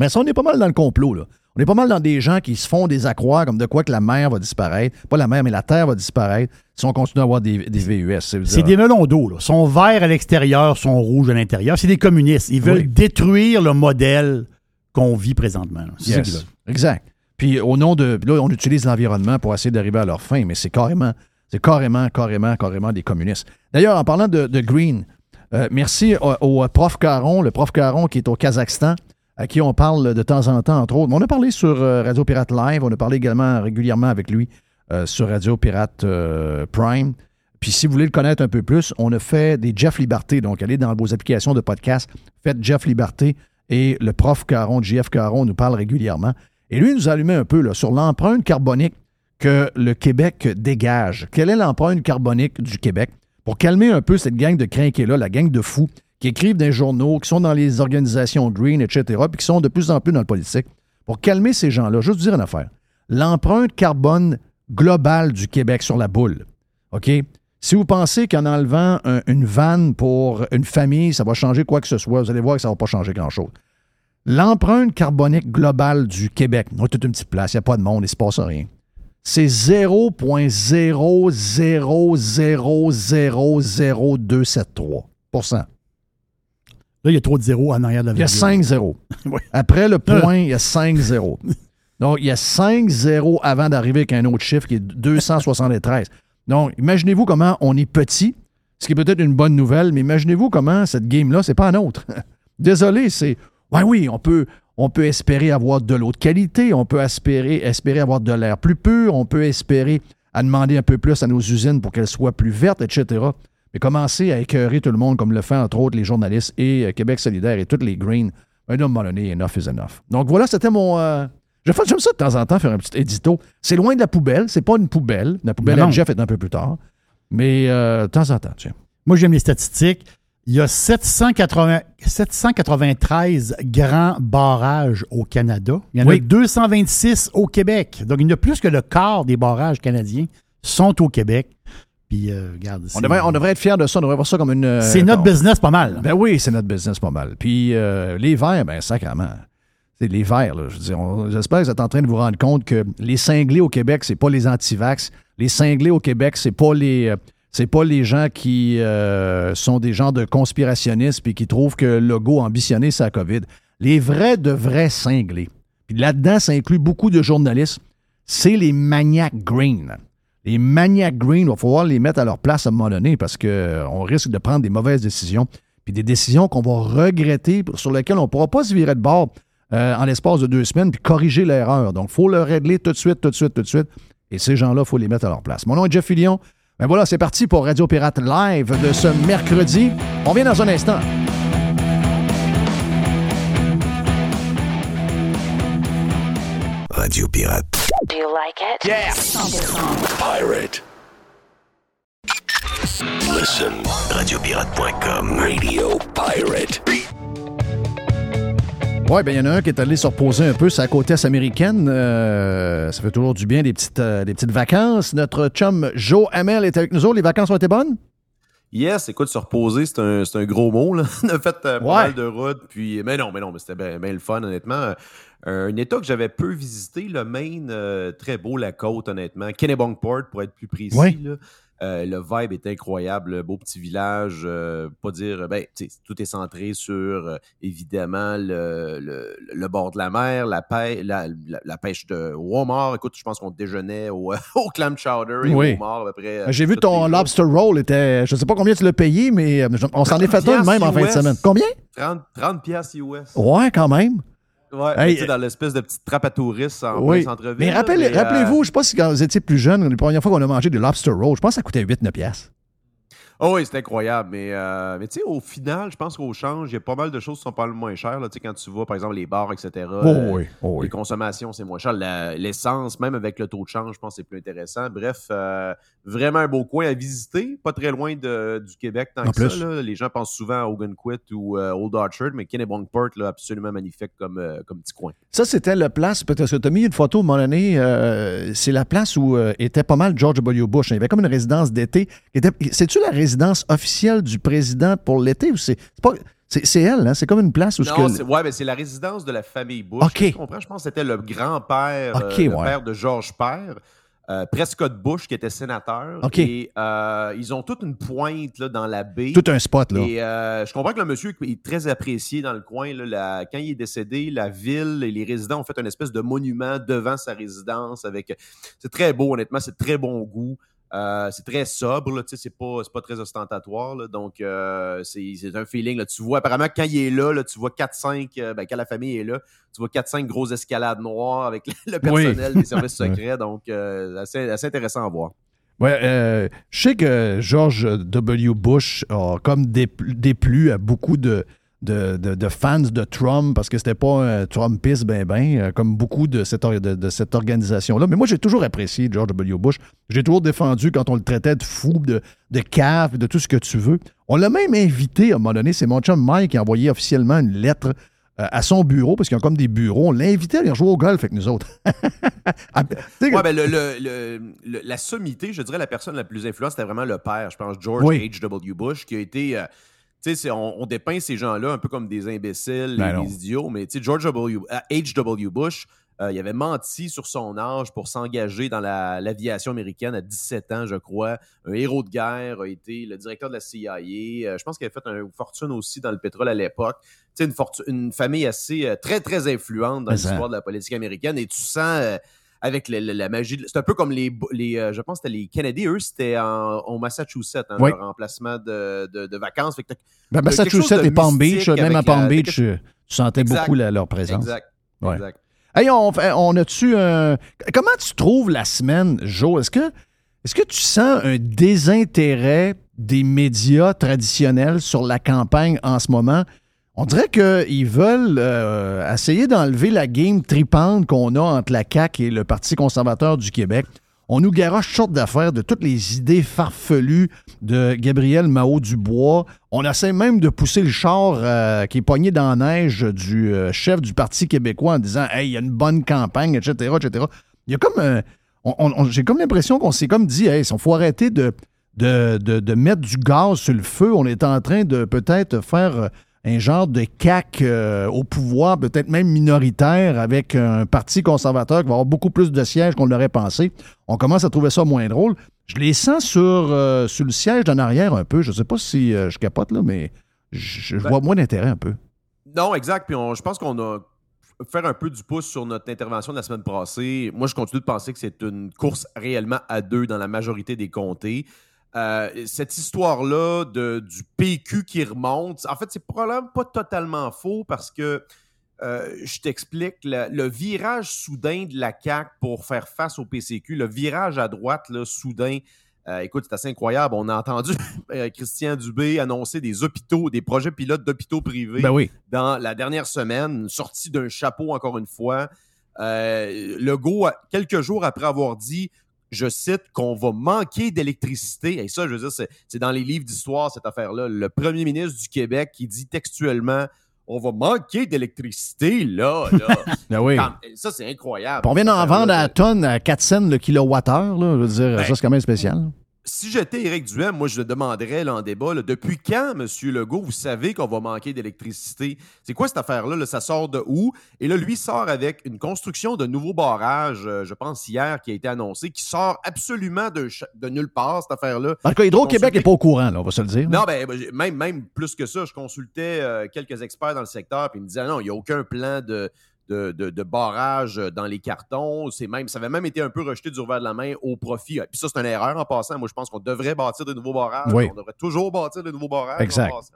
Mais ça, on est pas mal dans le complot, là. On est pas mal dans des gens qui se font des accroires comme de quoi que la mer va disparaître. Pas la mer, mais la terre va disparaître si on continue à avoir des, des VUS. C'est des melons d'eau. là. sont verts à l'extérieur, sont rouges à l'intérieur. C'est des communistes. Ils veulent Oui. détruire le modèle qu'on vit présentement. C'est ça Yes. Exact. Puis au nom de. Là, on utilise l'environnement pour essayer d'arriver à leur fin, mais c'est carrément, c'est carrément, carrément, carrément des communistes. D'ailleurs, en parlant de, de Green, euh, merci au, au prof Caron, le prof Caron qui est au Kazakhstan, à qui on parle de temps en temps, entre autres. On a parlé sur euh, Radio Pirate Live, on a parlé également régulièrement avec lui euh, sur Radio Pirate euh, Prime. Puis si vous voulez le connaître un peu plus, on a fait des Jeff Liberté. Donc, allez dans vos applications de podcast, faites Jeff Liberté et le prof Caron, JF Caron, nous parle régulièrement. Et lui, nous a allumé un peu sur l'empreinte carbonique que le Québec dégage. Quelle est l'empreinte carbonique du Québec? Pour calmer un peu cette gang de crinqués-là, la gang de fous qui écrivent dans les journaux, qui sont dans les organisations green, etc., puis qui sont de plus en plus dans le politique. Pour calmer ces gens-là, juste dire une affaire. L'empreinte carbone global du Québec sur la boule. OK? Si vous pensez qu'en enlevant un- une vanne pour une famille, ça va changer quoi que ce soit, vous allez voir que ça ne va pas changer grand-chose. L'empreinte carbonique globale du Québec, on toute une petite place, il n'y a pas de monde, il ne se passe rien. C'est 0,0000273 Là, il y a trop de zéros en arrière de la Il y a virgule. 5 zéros. Oui. Après le point, il y a 5 zéros. Donc, il y a 5 zéros avant d'arriver avec un autre chiffre qui est 273. Donc, imaginez-vous comment on est petit, ce qui est peut-être une bonne nouvelle, mais imaginez-vous comment cette game-là, c'est pas un autre. Désolé, c'est. Ouais, oui, on peut, on peut espérer avoir de l'eau de qualité, on peut espérer, espérer avoir de l'air plus pur, on peut espérer à demander un peu plus à nos usines pour qu'elles soient plus vertes, etc. Mais commencer à écœurer tout le monde comme le fait entre autres les journalistes et euh, Québec solidaire et toutes les Greens, un moment donné, enough is enough. Donc voilà, c'était mon... euh, je fais- J'aime ça de temps en temps faire un petit édito. C'est loin de la poubelle, c'est pas une poubelle. La poubelle à. Jeff est un peu plus tard. Mais euh, de temps en temps, tiens. Moi, j'aime les statistiques. Il y a 780 793 grands barrages au Canada. Il y en Oui. a 226 au Québec. Donc, il y en a plus que le quart des barrages canadiens sont au Québec. Puis, euh, regarde, On devrait, on devrait être fiers de ça, on devrait voir ça comme une... euh, c'est notre on- business pas mal. Ben oui, c'est notre business pas mal. Puis euh, les verts, ben sacrément. C'est les verts, là. Je veux dire, on- j'espère que vous êtes en train de vous rendre compte que les cinglés au Québec, c'est pas les anti-vax. Les cinglés au Québec, c'est pas les. c'est pas les gens qui euh, sont des gens de conspirationnistes puis qui trouvent que le logo ambitionné, c'est la COVID. Les vrais de vrais cinglés. Puis là-dedans, ça inclut beaucoup de journalistes. C'est les maniacs green. Les maniacs green, il va falloir les mettre à leur place à un moment donné parce qu'on risque de prendre des mauvaises décisions. Puis des décisions qu'on va regretter, sur lesquelles on ne pourra pas se virer de bord euh, en l'espace de deux semaines puis corriger l'erreur. Donc, il faut le régler tout de suite, tout de suite, tout de suite. Et ces gens-là, il faut les mettre à leur place. Mon nom est Jeff Fillion. Ben voilà, c'est parti pour Radio Pirate Live de ce mercredi. On vient dans un instant. Radio Pirate. Do you like it? Yeah. Pirate. Listen. Radiopirate.com. Radio Pirate. Oui, bien, il y en a un qui est allé se reposer un peu sa côtesse américaine. Euh, ça fait toujours du bien, des petites, euh, des petites vacances. Notre chum Joe Hamel est avec nous autres. Les vacances ont été bonnes? Yes, écoute, se reposer, c'est un, c'est un gros mot. Là. On a fait euh, pas Ouais. mal de routes. Puis, mais non, mais non, mais c'était bien bien le fun, honnêtement. Euh, un état que j'avais peu visité, le Maine, euh, très beau, la côte, honnêtement. Kennebunkport, pour être plus précis. Là. Euh, le vibe est incroyable, le beau petit village. euh, pas dire, ben, tout est centré sur, évidemment, le, le, le bord de la mer, la, pêche, la, la- la pêche de homard. Écoute, je pense qu'on déjeunait au, au clam chowder et Oui. au homard à peu près. euh, J'ai vu ton lobster roll était. Je sais pas combien tu l'as payé, mais on s'en est fait un de même en fin de semaine. Combien? 30, 30 piastres US. Ouais, quand même. Ouais, Hey, tu sais, dans l'espèce de petite trappe à touristes en oui. centre-ville. Mais, rappelez- euh, rappelez-vous, je sais pas si quand vous étiez plus jeune, la première fois qu'on a mangé des lobster roll, je pense que ça coûtait 8-9 piastres. Oh oui, c'est incroyable. Mais, euh, mais tu sais, au final, je pense qu'au change, il y a pas mal de choses qui sont pas mal moins chères. là. Tu sais, quand tu vas, par exemple, les bars, etc. Oh euh, oui, oh oui. Les consommations, c'est moins cher. L'essence, même avec le taux de change, je pense que c'est plus intéressant. Bref, euh, vraiment un beau coin à visiter. Pas très loin de- du Québec tant En que plus. ça. là. Les gens pensent souvent à Ogunquit ou Old Orchard, mais Kennebunkport, là, absolument magnifique comme, comme petit coin. Ça, c'était la place, peut-être que tu as mis une photo, mon année, c'est la place où était pas mal George W. Bush. Il y avait comme une résidence d'été. C'est-tu la résidence officielle du président pour l'été ou c'est c'est pas. C'est c'est elle, hein? C'est comme une place où Non, que- ouais, mais c'est la résidence de la famille Bush. OK. Tu comprends? Je pense que c'était le grand-père, OK, euh, ouais. père de George Père, euh, Prescott Bush, qui était sénateur. OK. Et euh, ils ont toute une pointe là, dans la baie. Tout un spot, là. Et euh, je comprends que le monsieur est très apprécié dans le coin. là. La- quand il est décédé, la ville et les résidents ont fait une espèce de monument devant sa résidence. avec. C'est très beau, honnêtement. C'est très bon goût. Euh, c'est très sobre, là, tu sais, c'est pas, pas très ostentatoire. là. donc, euh, c'est un feeling. Là. Tu vois, apparemment, quand il est là, là tu vois 4-5, euh, ben, quand la famille est là, tu vois 4-5 grosses escalades noires avec le personnel des services secrets. Donc, assez, assez intéressant à voir. Ouais, euh, je sais que George W. Bush a comme dépl- déplu à beaucoup de, de, de- de fans de Trump parce que c'était pas un Trumpiste ben ben, euh, comme beaucoup de cette, de, de cette organisation-là. Mais moi, j'ai toujours apprécié George W. Bush. J'ai toujours défendu quand on le traitait de fou, de, de cave, de tout ce que tu veux. On l'a même invité à un moment donné. C'est mon chum Mike qui a envoyé officiellement une lettre euh, à son bureau, parce qu'ils ont comme des bureaux. On l'invitait à aller jouer au golf avec nous autres. Ah, tu sais, Ouais, ben, le- le- la sommité, je dirais la personne la plus influente, c'était vraiment le père, je pense, George Oui. H.W. Bush, qui a été. euh, on, on dépeint ces gens-là un peu comme des imbéciles, Ben des idiots, mais tu sais, George W. euh, H.W. Bush, euh, il avait menti sur son âge pour s'engager dans la- l'aviation américaine à 17 ans, je crois. Un héros de guerre, a été le directeur de la CIA. euh, je pense qu'il avait fait une fortune aussi dans le pétrole à l'époque. Tu sais, une, une famille assez, euh, très, très influente dans l'histoire de la politique américaine. Et tu sens, euh, avec le- le- la magie, de- c'est un peu comme les, les euh, je pense que c'était les Kennedy, eux, c'était au Massachusetts, hein, Oui. leur emplacement de, de- de vacances. Fait que t'as- ben, Massachusetts et Palm Beach, même à avec, Palm euh, Beach, euh, tu sentais Exact. beaucoup la- leur présence. Exact. Ouais. exact. Hey, on, a-tu un. Comment tu trouves la semaine, Joe? Est-ce que, est-ce que tu sens un désintérêt des médias traditionnels sur la campagne en ce moment? On dirait qu'ils veulent euh, essayer d'enlever la game tripante qu'on a entre la CAQ et le Parti conservateur du Québec. On nous garoche toutes sortes d'affaires de toutes les idées farfelues de Gabriel Mao-Dubois. On essaie même de pousser le char euh, qui est pogné dans la neige du euh, chef du Parti québécois en disant Hey, il y a une bonne campagne, etc. etc. Il y a comme. J'ai comme l'impression qu'on s'est comme dit Hey, il faut arrêter de, de, mettre du gaz sur le feu. On est en train de peut-être faire un genre de CAC euh, au pouvoir, peut-être même minoritaire, avec un parti conservateur qui va avoir beaucoup plus de sièges qu'on l'aurait pensé. On commence à trouver ça moins drôle. Je les sens sur, euh, sur le siège d'en arrière un peu. Je sais pas si euh, je capote, là, mais je, je Ben- vois moins d'intérêt un peu. Non, exact. Puis on- je pense qu'on a faire un peu du pouce sur notre intervention de la semaine passée. Moi, je continue de penser que c'est une course réellement à deux dans la majorité des comtés. Euh, cette histoire-là du PQ qui remonte, en fait, c'est probablement pas totalement faux parce que euh, je t'explique, le, le virage soudain de la CAQ pour faire face au PCQ, le virage à droite, là, soudain, euh, écoute, c'est assez incroyable. On a entendu Christian Dubé annoncer des hôpitaux, des projets pilotes d'hôpitaux privés Ben oui. dans la dernière semaine, sorti d'un chapeau encore une fois. Euh, Legault, quelques jours après avoir dit, je cite, qu'on va manquer d'électricité. Et ça, je veux dire, c'est dans les livres d'histoire, cette affaire-là. Le premier ministre du Québec qui dit textuellement, on va manquer d'électricité, là, là. Ben oui. Ça, c'est incroyable. Puis on vient d'en vendre à la tonne à 4 cents le kilowattheure. Là, je veux dire, Ben, ça, c'est quand même spécial. Si j'étais Éric Duhem, moi, je le demanderais là, en débat, là, depuis quand, M. Legault, vous savez qu'on va manquer d'électricité? C'est quoi cette affaire-là? là? Ça sort de où? Et là, lui sort avec une construction de nouveaux barrages, euh, je pense hier, qui a été annoncé, qui sort absolument de, nulle part, cette affaire-là. En tout cas, Hydro-Québec n'est pas au courant, là, on va se le dire. Non, ben, ben, même plus que ça, je consultais euh, quelques experts dans le secteur, puis ils me disaient non, il n'y a aucun plan de, de, de- de barrage dans les cartons. C'est même, ça avait même été un peu rejeté du revers de la main au profit. Puis ça, c'est une erreur en passant. Moi, je pense qu'on devrait bâtir de nouveaux barrages. Oui. On devrait toujours bâtir de nouveaux barrages. Exact. en passant.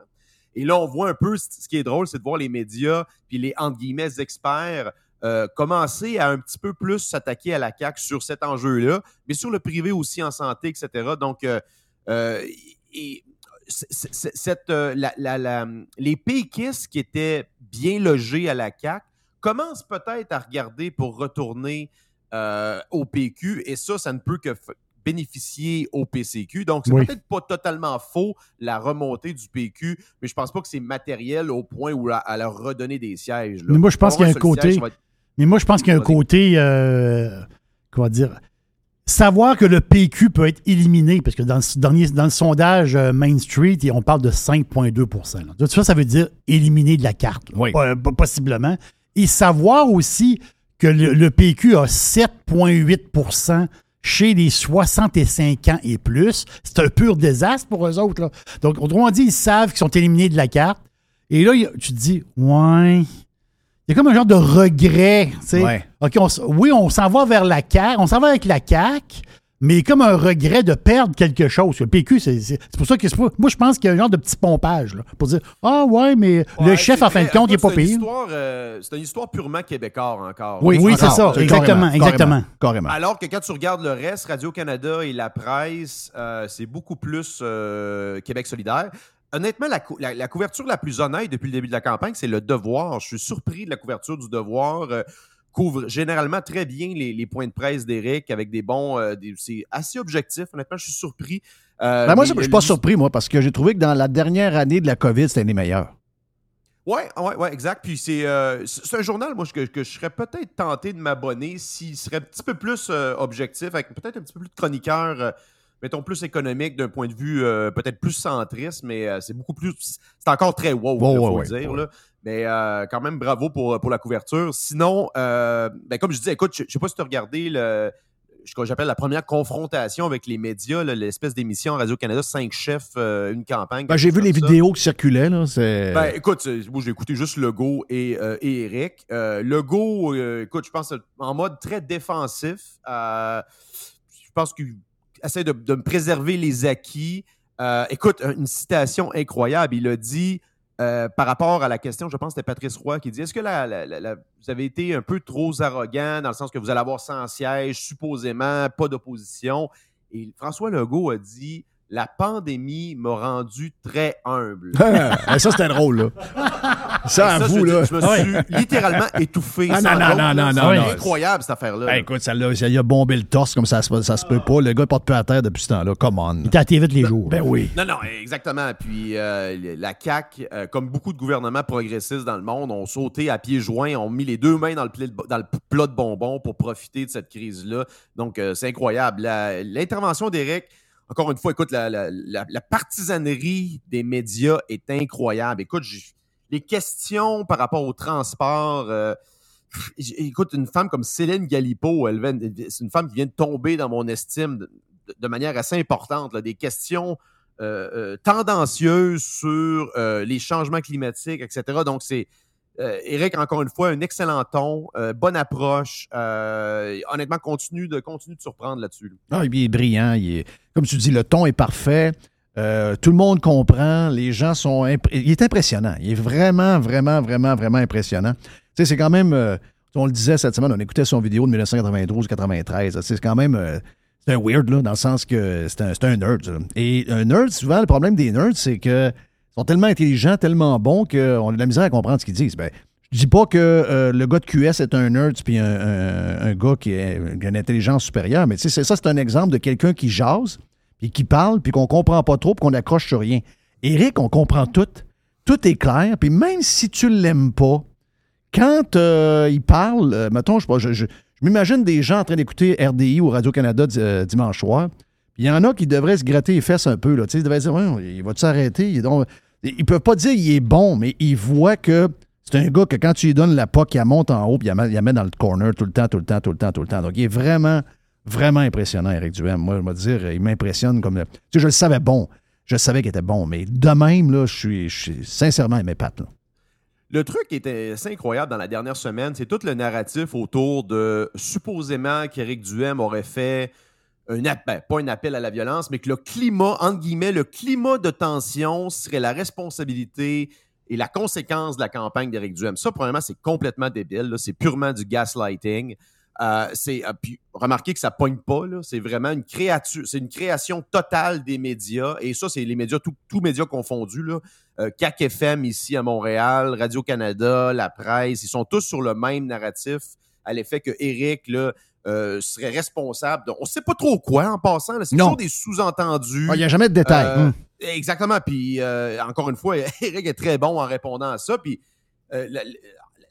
Et là, on voit un peu, ce qui est drôle, c'est de voir les médias, puis les, entre guillemets, experts, euh, commencer à un petit peu plus s'attaquer à la CAQ sur cet enjeu-là, mais sur le privé aussi en santé, etc. Donc, euh, euh, et- c- c- cette, euh, la- la- la- les péquistes qui étaient bien logés à la CAQ commencent peut-être à regarder pour retourner euh, au PQ, et ça, ça ne peut que bénéficier au PCQ. Donc, c'est Oui. peut-être pas totalement faux, la remontée du PQ, mais je pense pas que c'est matériel au point où à, à leur redonner des sièges. là. Mais moi, je pense qu'il y a un côté- siège, ça va être- Mais moi, je pense qu'il y a un côté, euh, comment dire, savoir que le PQ peut être éliminé, parce que dans le, dernier, dans le sondage euh, Main Street, on parle de 5,2 là. Tu vois, ça veut dire éliminer de la carte, là. Oui. Possiblement. Et savoir aussi que le, le PQ a 7,8% chez les 65 ans et plus. C'est un pur désastre pour eux autres. Là. Donc, autrement dit, ils savent qu'ils sont éliminés de la carte. Et là, tu te dis, ouais, il y a comme un genre de regret. tu sais. Ouais. OK, on s- oui, on s'en va vers la CAQ, on s'en va avec la CAQ, mais comme un regret de perdre quelque chose. Le PQ, c'est pour ça que c'est pas- moi, je pense qu'il y a un genre de petit pompage là, pour dire Ah ouais, mais le chef, en fin de compte, il n'est pas C'est une pire. histoire, euh, c'est une histoire purement québécois encore. Oui, Oui, c'est ça, exactement, Carrément, exactement. Carrément. Alors que quand tu regardes le reste, Radio-Canada et la presse, euh, c'est beaucoup plus euh, Québec solidaire. Honnêtement, la, cou- la- la couverture la plus honnête depuis le début de la campagne, c'est le devoir. Je suis surpris de la couverture du devoir. Couvre généralement très bien les, les points de presse d'Éric avec des bons. euh, c'est assez objectif. Honnêtement, je suis surpris. Euh, Ben, moi, je ne suis pas surpris, moi, parce que j'ai trouvé que dans la dernière année de la COVID, c'était les meilleurs. Ouais, ouais, ouais, exact. Puis c'est euh, un journal, moi, que, que je serais peut-être tenté de m'abonner s'il serait un petit peu plus objectif, avec peut-être un petit peu plus de chroniqueurs, mettons, plus économique d'un point de vue euh, peut-être plus centriste, mais euh, c'est beaucoup plus. C'est encore très wow, il ouais, faut ouais, le dire. ouais. Là. Mais euh, quand même, bravo pour, pour la couverture. Sinon, ben, comme je disais, écoute, je je sais pas si tu as regardé le, ce que j'appelle la première confrontation avec les médias, l'espèce d'émission Radio-Canada, cinq chefs, euh, une campagne. Ben, J'ai vu les ça. vidéos qui circulaient. Là. Ben, écoute, moi, j'ai écouté juste Legault et, euh, et Eric. Euh, Legault, écoute, je pense en mode très défensif. Je pense qu'il essaie de, me préserver les acquis. Euh, écoute, une citation incroyable. Il a dit euh, par rapport à la question, je pense que c'était Patrice Roy qui dit Est-ce que vous avez été un peu trop arrogant dans le sens que vous allez avoir 100 sièges, supposément, pas d'opposition? Et François Legault a dit La pandémie m'a rendu très humble. Ah, ça, c'était drôle. Là. Ça, à Ça, vous, là. je me suis littéralement étouffé. Ah, non, non, non, non, C'est incroyable, cette affaire-là. Ben, écoute, ça, a bombé le torse comme ça, ça se peut pas. Le gars porte peu à terre depuis ce temps-là. Come on. Il à TV tous les jours. Ben oui. Non, non, exactement. Puis euh, la CAQ, euh, comme beaucoup de gouvernements progressistes dans le monde, ont sauté à pieds joints, ont mis les deux mains dans le, pla- dans le plat de bonbons pour profiter de cette crise-là. Donc, euh, c'est incroyable. L'intervention d'Éric, encore une fois, écoute, la, partisanerie des médias est incroyable. Écoute, les questions par rapport au transport. euh, écoute, une femme comme Céline Galipo, c'est une femme qui vient de tomber dans mon estime de, manière assez importante. des questions euh, euh, tendancieuses sur les changements climatiques, etc. Donc, c'est euh, Eric, encore une fois, un excellent ton, euh, bonne approche. euh, honnêtement, continue de, continue surprendre là-dessus. là. Ah, il est brillant. comme tu dis, le ton est parfait. Euh, tout le monde comprend. Les gens sont. Il est impressionnant. Il est vraiment, vraiment, vraiment, vraiment impressionnant. Tu sais, c'est quand même. on le disait cette semaine, on écoutait son vidéo de 1992-93. C'est quand même. c'est un weird, là, dans le sens que c'est un, un nerd. Et un nerd, souvent, le problème des nerds, c'est que ils sont tellement intelligents, tellement bons qu'on a de la misère à comprendre ce qu'ils disent. Ben, je dis pas que euh, le gars de QS est un nerd puis un, un- gars qui, a une intelligence supérieure, mais ça, c'est un exemple de quelqu'un qui jase, puis qui parle, puis qu'on comprend pas trop, puis qu'on accroche sur rien. Eric, on comprend tout. Tout est clair, puis même si tu l'aimes pas, quand euh, il parle, euh, mettons, je, je, je- je m'imagine des gens en train d'écouter RDI ou Radio-Canada di- euh, dimanche soir, il y en a qui devraient se gratter les fesses un peu. Là, ils devraient dire, Ouais, il va-tu s'arrêter? Il Ils peuvent pas dire qu'il est bon, mais ils voient que c'est un gars que quand tu lui donnes la POC, il monte en haut, puis il la met- il dans le corner tout le temps, tout le temps, tout le temps, tout le temps. Donc, il est vraiment, vraiment impressionnant, Eric Duhem. Moi, je vais dire, il m'impressionne comme... Tu sais, je le savais bon. Je savais qu'il était bon, mais de même, là, je suis, je suis sincèrement mes pattes. Le truc qui était assez incroyable dans la dernière semaine, c'est tout le narratif autour de supposément qu'Éric Duhem aurait fait un appel, pas un appel à la violence, mais que le climat, entre guillemets, le climat de tension serait la responsabilité et la conséquence de la campagne d'Éric Duhem. Ça, probablement, c'est complètement débile. C'est purement du gaslighting. Euh, c'est, euh, puis remarquez que ça pogne pas, c'est vraiment une créature, c'est une création totale des médias, et ça, c'est les médias, tous médias confondus, là. Euh, CAC FM ici à Montréal, Radio-Canada, la presse, ils sont tous sur le même narratif à l'effet que Eric là, euh, serait responsable. de- on sait pas trop quoi en passant, c'est toujours des sous-entendus. Ah, Il n'y a jamais de détails. Euh, Hum. Exactement. Puis, euh, encore une fois, Eric est très bon en répondant à ça. Puis, euh, la,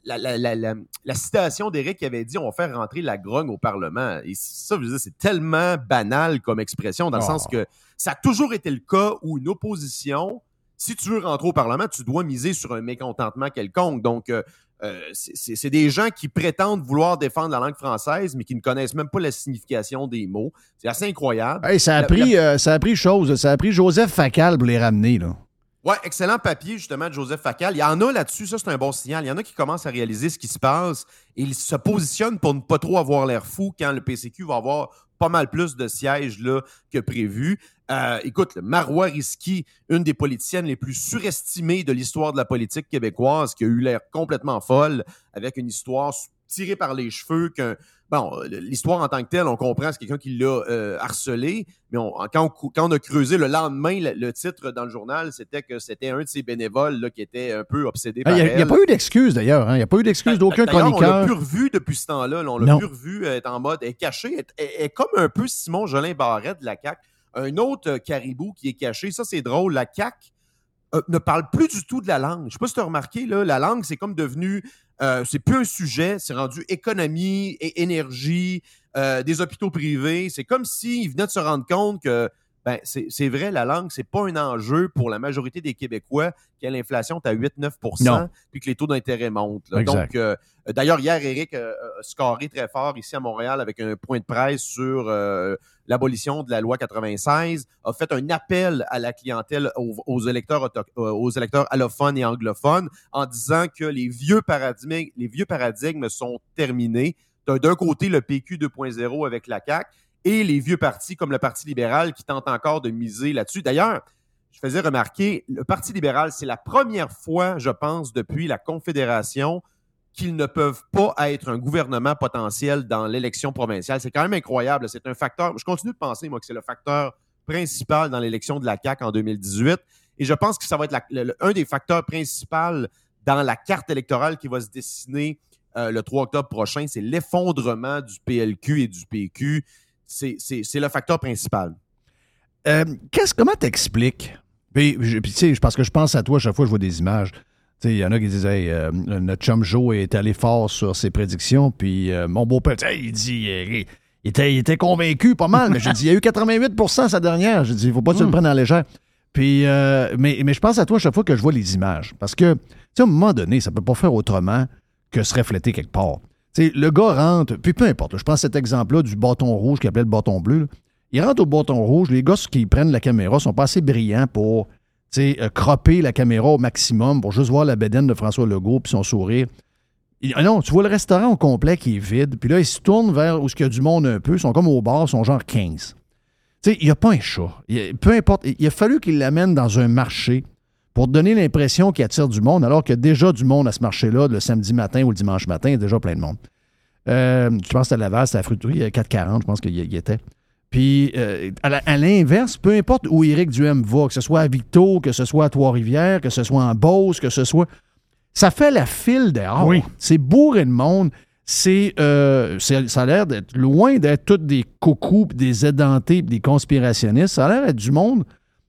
la- la- la- la- la citation d'Éric qui avait dit on va faire rentrer la grogne au Parlement. Et ça, c'est tellement banal comme expression, dans le Oh. sens que ça a toujours été le cas où une opposition, si tu veux rentrer au Parlement, tu dois miser sur un mécontentement quelconque. Donc, euh, euh, c'est- des gens qui prétendent vouloir défendre la langue française, mais qui ne connaissent même pas la signification des mots. C'est assez incroyable. Hey, ça, a La- pris, euh, ça a pris chose. Ça a pris Joseph Facal pour les ramener. Là. Ouais, excellent papier, justement, de Joseph Facal. Il y en a là-dessus, ça, c'est un bon signal. Il y en a qui commencent à réaliser ce qui se passe et ils se positionnent pour ne pas trop avoir l'air fou quand le PCQ va avoir pas mal plus de sièges là, que prévu. Euh, écoute, le Marois Risky, une des politiciennes les plus surestimées de l'histoire de la politique québécoise, qui a eu l'air complètement folle, avec une histoire tirée par les cheveux, qu'un Bon, l'histoire en tant que telle, on comprend, c'est quelqu'un qui l'a euh, harcelé, mais on- quand, on, quand on a creusé le lendemain, le, le titre dans le journal, c'était que c'était un de ses bénévoles là, qui était un peu obsédé Ah, par Il n'y a, elle. pas eu d'excuse d'ailleurs. hein. Il n'y a pas eu d'excuse d'aucun D'ailleurs, On chroniqueur. l'a plus revu depuis ce temps-là. là. On l'a plus revu être en mode, elle est cachée, elle est, elle est comme un peu Simon Jolin Barrette de la CAQ. Un autre euh, caribou qui est caché. Ça, c'est drôle. La CAQ euh, ne parle plus du tout de la langue. Je sais pas si tu as remarqué, là, la langue, c'est comme devenu, euh, c'est plus un sujet, c'est rendu économie et énergie, des hôpitaux privés. C'est comme s'ils venaient de se rendre compte que ben, c'est vrai, la langue, c'est pas un enjeu pour la majorité des Québécois qui a l'inflation à 8-9 Non. puis que les taux d'intérêt montent. là. Donc, euh, d'ailleurs, hier, Eric euh, a scoré très fort ici à Montréal avec un point de presse sur euh, l'abolition de la loi 96, a fait un appel à la clientèle, aux, aux électeurs, euh, aux électeurs allophones et anglophones, en disant que les vieux paradigmes, les vieux paradigmes sont terminés. D'un côté le PQ 2.0 avec la CAQ et les vieux partis comme le Parti libéral qui tentent encore de miser là-dessus. D'ailleurs, je faisais remarquer, le Parti libéral, c'est la première fois, je pense, depuis la Confédération qu'ils ne peuvent pas être un gouvernement potentiel dans l'élection provinciale. C'est quand même incroyable. C'est un facteur. Je continue de penser, moi, que c'est le facteur principal dans l'élection de la CAQ en 2018. Et je pense que ça va être un des facteurs principaux dans la carte électorale qui va se dessiner euh, le 3 octobre prochain. C'est l'effondrement du PLQ et du PQ. C'est le facteur principal. Euh, qu'est-ce, comment t'expliques? Puis, je- puis, tu sais, parce que je pense à toi chaque fois que je vois des images. Tu sais, il y en a qui disent, hey, euh, notre chum Joe est allé fort sur ses prédictions, puis euh, mon beau-père, il dit, il, était, il était convaincu pas mal, mais j'ai dit, il y a eu 88% sa dernière. J'ai dit, il faut pas que tu le prennes en légère. Puis, mais, mais je pense à toi chaque fois que je vois les images. Parce que, tu sais, à un moment donné, ça peut pas faire autrement que se refléter quelque part. Le gars rentre, puis peu importe, je prends cet exemple-là du bâton rouge qu'il appelait le bâton bleu. Il rentre au bâton rouge, les gars qui prennent la caméra sont pas assez brillants pour euh, cropper la caméra au maximum pour juste voir la bédaine de François Legault puis son sourire. Ah non, tu vois le restaurant au complet qui est vide, puis là, ils se tournent vers où il y a du monde un peu, ils sont comme au bar, ils sont genre 15. Tu sais, il n'y a pas un chat. Peu importe, il a fallu qu'il l'amène dans un marché pour donner l'impression qu'il attire du monde, alors qu'il y a déjà du monde à ce marché-là, le samedi matin ou le dimanche matin, il y a déjà plein de monde. Euh, je pense que c'était à Laval, c'était à la fruiterie, à 4,40, je pense qu'il y y était. Puis, euh, à l'inverse, peu importe où Éric Duhem va, que ce soit à Victo, que ce soit à Trois-Rivières, que ce soit en Beauce, que ce soit. Ça fait la file dehors. Oui. C'est bourré de monde. C'est, euh, ça a l'air d'être loin d'être tous des cocos, pis des édentés, des conspirationnistes. Ça a l'air d'être du monde.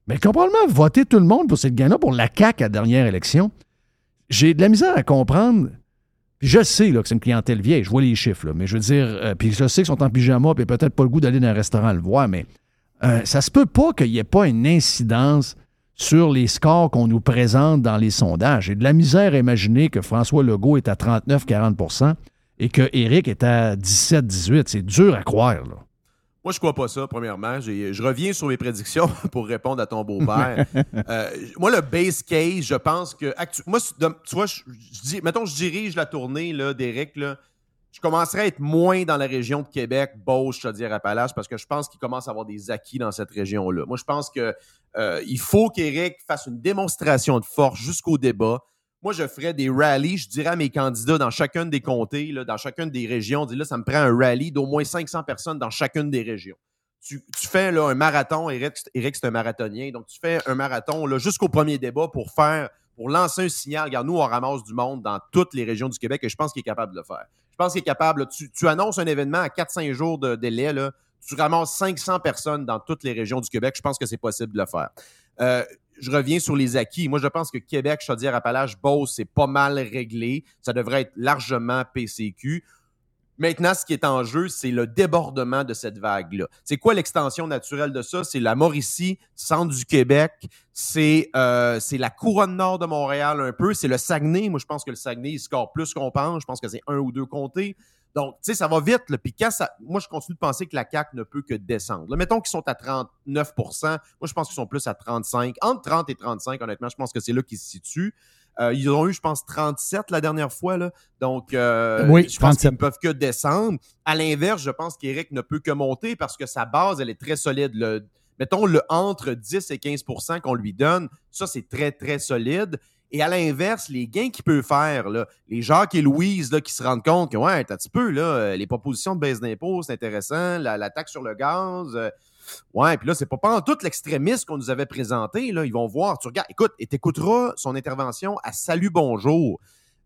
Mais ont probablement voté tout le monde pour cette gars-là, pour la CAQ à la dernière élection. J'ai de la misère à comprendre. Je sais que c'est une clientèle vieille, je vois les chiffres, mais je veux dire, euh, puis je sais qu'ils sont en pyjama, puis peut-être pas le goût d'aller dans un restaurant le voir, mais euh, ça se peut pas qu'il n'y ait pas une incidence sur les scores qu'on nous présente dans les sondages. J'ai de la misère à imaginer que François Legault est à 39-40% et que Éric est à 17-18. C'est dur à croire. Là. Moi, je crois pas ça, premièrement. Je reviens sur mes prédictions pour répondre à ton beau-père. Euh, moi, le base case, je pense que. Moi, tu vois, je, je dis, mettons, je dirige la tournée là, Je commencerai à être moins dans la région de Québec, Beauce, Chaudière-Appalaches, parce que je pense qu'il commence à avoir des acquis dans cette région-là. Moi, je pense que euh, faut qu'Éric fasse une démonstration de force jusqu'au débat. Moi, je ferais des rallyes, je dirais à mes candidats dans chacune des comtés, là, dans chacune des régions, on dit là, ça me prend un rallye d'au moins 500 personnes dans chacune des régions. Tu, fais là, un marathon, Eric, Eric, c'est un marathonien, donc tu fais un marathon jusqu'au premier débat pour faire, pour lancer un signal. Regarde, nous, on ramasse du monde dans toutes les régions du Québec et je pense qu'il est capable de le faire. Je pense qu'il est capable. tu, annonces un événement à 4-5 jours de délai, tu ramasses 500 personnes dans toutes les régions du Québec. Je pense que c'est possible de le faire. Euh, je reviens sur les acquis. Moi, je pense que Québec, Chaudière-Appalaches, Beauce, c'est pas mal réglé. Ça devrait être largement PCQ. Maintenant, ce qui est en jeu, c'est le débordement de cette vague-là. C'est quoi l'extension naturelle de ça? C'est la Mauricie, centre du Québec, c'est euh, c'est la couronne nord de Montréal un peu, c'est le Saguenay. Moi, je pense que le Saguenay, il score plus qu'on pense. Je pense que c'est un ou deux comtés. Donc, tu sais, ça va vite. Puis moi, je continue de penser que la CAQ ne peut que descendre. Mettons qu'ils sont à 39% Moi, je pense qu'ils sont plus à 35 Entre 30 et 35 honnêtement, je pense que c'est là qu'ils se situent. Euh, ils ont eu, je pense, 37 la dernière fois. Là. Donc, euh, Oui, je pense 37. qu'ils ne peuvent que descendre. À l'inverse, je pense qu'Éric ne peut que monter parce que sa base, elle est très solide. Le, mettons, le entre 10 et 15% qu'on lui donne, ça, c'est très, très solide. Et à l'inverse, les gains qu'il peut faire, là, les Jacques et Louise là, qui se rendent compte que, ouais, t'as un petit peu, là, euh, les propositions de baisse d'impôts, c'est intéressant, la, la taxe sur le gaz, euh, ouais, puis là, c'est pas, pas en tout l'extrémiste qu'on nous avait présenté, là, ils vont voir, tu regardes, écoute, et t'écouteras son intervention à Salut Bonjour.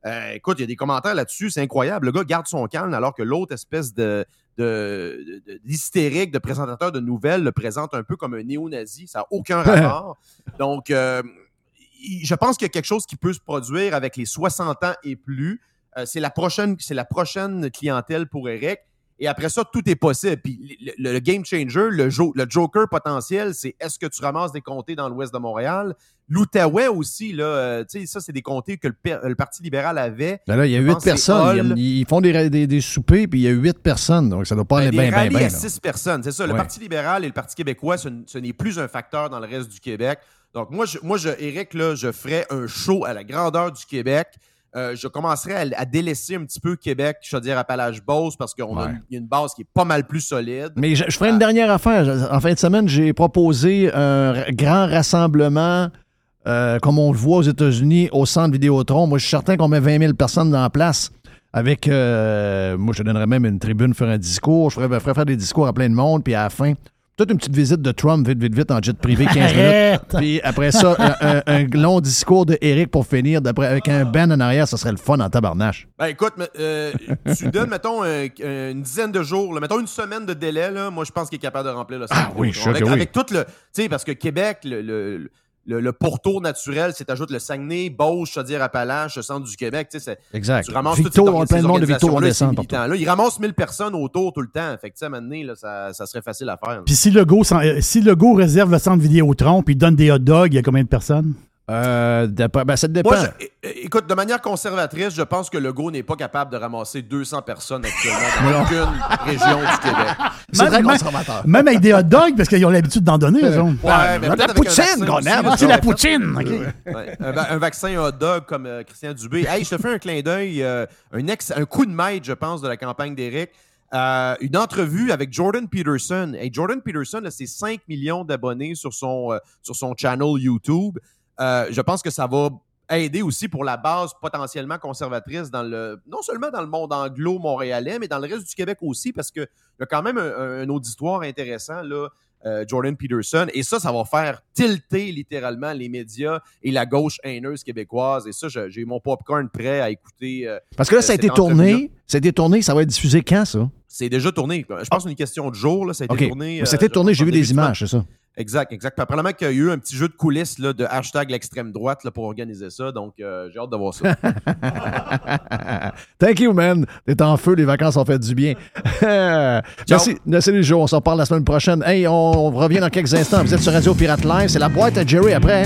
Euh, écoute, il y a des commentaires là-dessus, c'est incroyable. Le gars garde son calme alors que l'autre espèce de, de, de- d'hystérique, de présentateur de nouvelles le présente un peu comme un néo-nazi. Ça n'a aucun rapport. Donc, euh, je pense qu'il y a quelque chose qui peut se produire avec les 60 ans et plus. Euh, c'est la prochaine, c'est la prochaine clientèle pour Eric. Et après ça, tout est possible. Puis le, le game changer, le, jo- le joker potentiel, c'est est-ce que tu ramasses des comtés dans l'ouest de Montréal? L'Outaouais aussi, là, euh, tu sais, ça, c'est des comtés que le, Parti libéral avait. Ben là, il y a huit personnes. Ils, ils font des, des, des soupers, puis il y a huit personnes. Donc, ça doit pas Ben, aller des bien, bien, rallyes bien. à six personnes, c'est ça. Le Ouais. Parti libéral et le Parti québécois, ce n'est plus un facteur dans le reste du Québec. Donc, moi, je, moi je, Eric, là, je ferais un show à la grandeur du Québec. Euh, je commencerai à, à délaisser un petit peu Québec, je veux dire Appalaches-Beauce, parce Ouais. y a une base qui est pas mal plus solide. Mais je, je ferai une dernière affaire. En fin de semaine, j'ai proposé un grand rassemblement, euh, comme on le voit aux États-Unis, au centre Vidéotron. Moi, je suis certain qu'on met 20 000 personnes dans la place. Avec, euh, moi, je donnerais même une tribune faire un discours. Je ferais, je ferais faire des discours à plein de monde. Puis à la fin, peut-être une petite visite de Trump, vite, vite, vite, en jet privé, 15 minutes. Puis après ça, un, un- un long discours de Eric pour finir. D'après, avec un band en arrière, ça serait le fun en tabarnache. Ben écoute, mais, euh, tu donnes, mettons, un- un- une dizaine de jours, là, mettons une semaine de délai, là, moi je pense qu'il est capable de remplir le Ah oui, je suis avec, oui. avec tout le. Tu sais, parce que Québec, le, le, le, le pourtour naturel, c'est ajoute le Saguenay, Beauce, Chaudière, Appalaches, le centre du Québec, tu sais, Exact. tu ramasses Victo, toutes ces, plein de monde de Victo, on descend militants-là. Ils ramassent 1000 personnes autour tout le temps. Fait que, tu sais, à un moment donné, là, ça, ça serait facile à faire. là. Puis si Legault, euh, si Legault réserve le centre Vidéotron puis donne des hot dogs, il y a combien de personnes? Euh, ben, ça dépend. Moi, je- écoute, de manière conservatrice, je pense que Legault n'est pas capable de ramasser 200 personnes actuellement dans aucune région du Québec. C'est Même- très même- conservateur. Même avec des hot dogs, parce qu'ils ont l'habitude d'en donner, eux autres. Ouais, mais la poutine vaccin qu'on aime. Ah, c'est la poutine! Ouais, un, va- un vaccin hot dog comme euh, Christian Dubé. Hey, je te fais un clin d'œil, euh, un, ex, un coup de maître, je pense, de la campagne d'Éric. Euh, une entrevue avec Jordan Peterson. Hey, Jordan Peterson, là, c'est 5 millions d'abonnés sur son, euh, sur son channel YouTube. Euh, je pense que ça va aider aussi pour la base potentiellement conservatrice dans le non seulement dans le monde anglo-montréalais, mais dans le reste du Québec aussi, parce qu'il y a quand même un, un auditoire intéressant, là, euh, Jordan Peterson. Et ça, ça va faire tilter littéralement les médias et la gauche haineuse québécoise. Et ça, j'ai mon popcorn prêt à écouter. euh, Parce que là, ça a été tourné. Ça a été tourné. Ça va être diffusé quand, ça? c'est déjà tourné. Je pense que c'est une question de jour. Là. Ça a été tourné. Euh, C'était tourné, j'ai vu des images, c'est ça. Exact, exact. Puis apparemment qu'il y a eu un petit jeu de coulisses là, de hashtag l'extrême droite là, pour organiser ça. Donc, euh, j'ai hâte de voir ça. Thank you, man. T'es en feu, les vacances ont fait du bien. merci, merci les jours. On s'en parle la semaine prochaine. Hey, on, on revient dans quelques instants. Vous êtes sur Radio Pirate Live. C'est la boîte à Jerry après.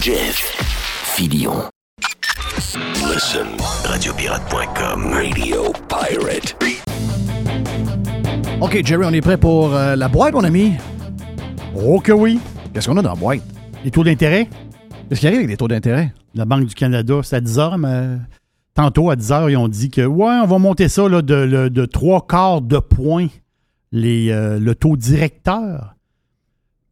Jeff Filion. Listen, radiopirate.com, Radio Pirate. OK, Jerry, on est prêt pour euh, la boîte, mon ami. Oh que oui! Qu'est-ce qu'on a dans la boîte? Les taux d'intérêt? Qu'est-ce qui arrive avec les taux d'intérêt? La Banque du Canada, c'est à 10 heures, mais tantôt à 10 heures, ils ont dit que, ouais, on va monter ça là, de, trois quarts de point, les, euh, le taux directeur.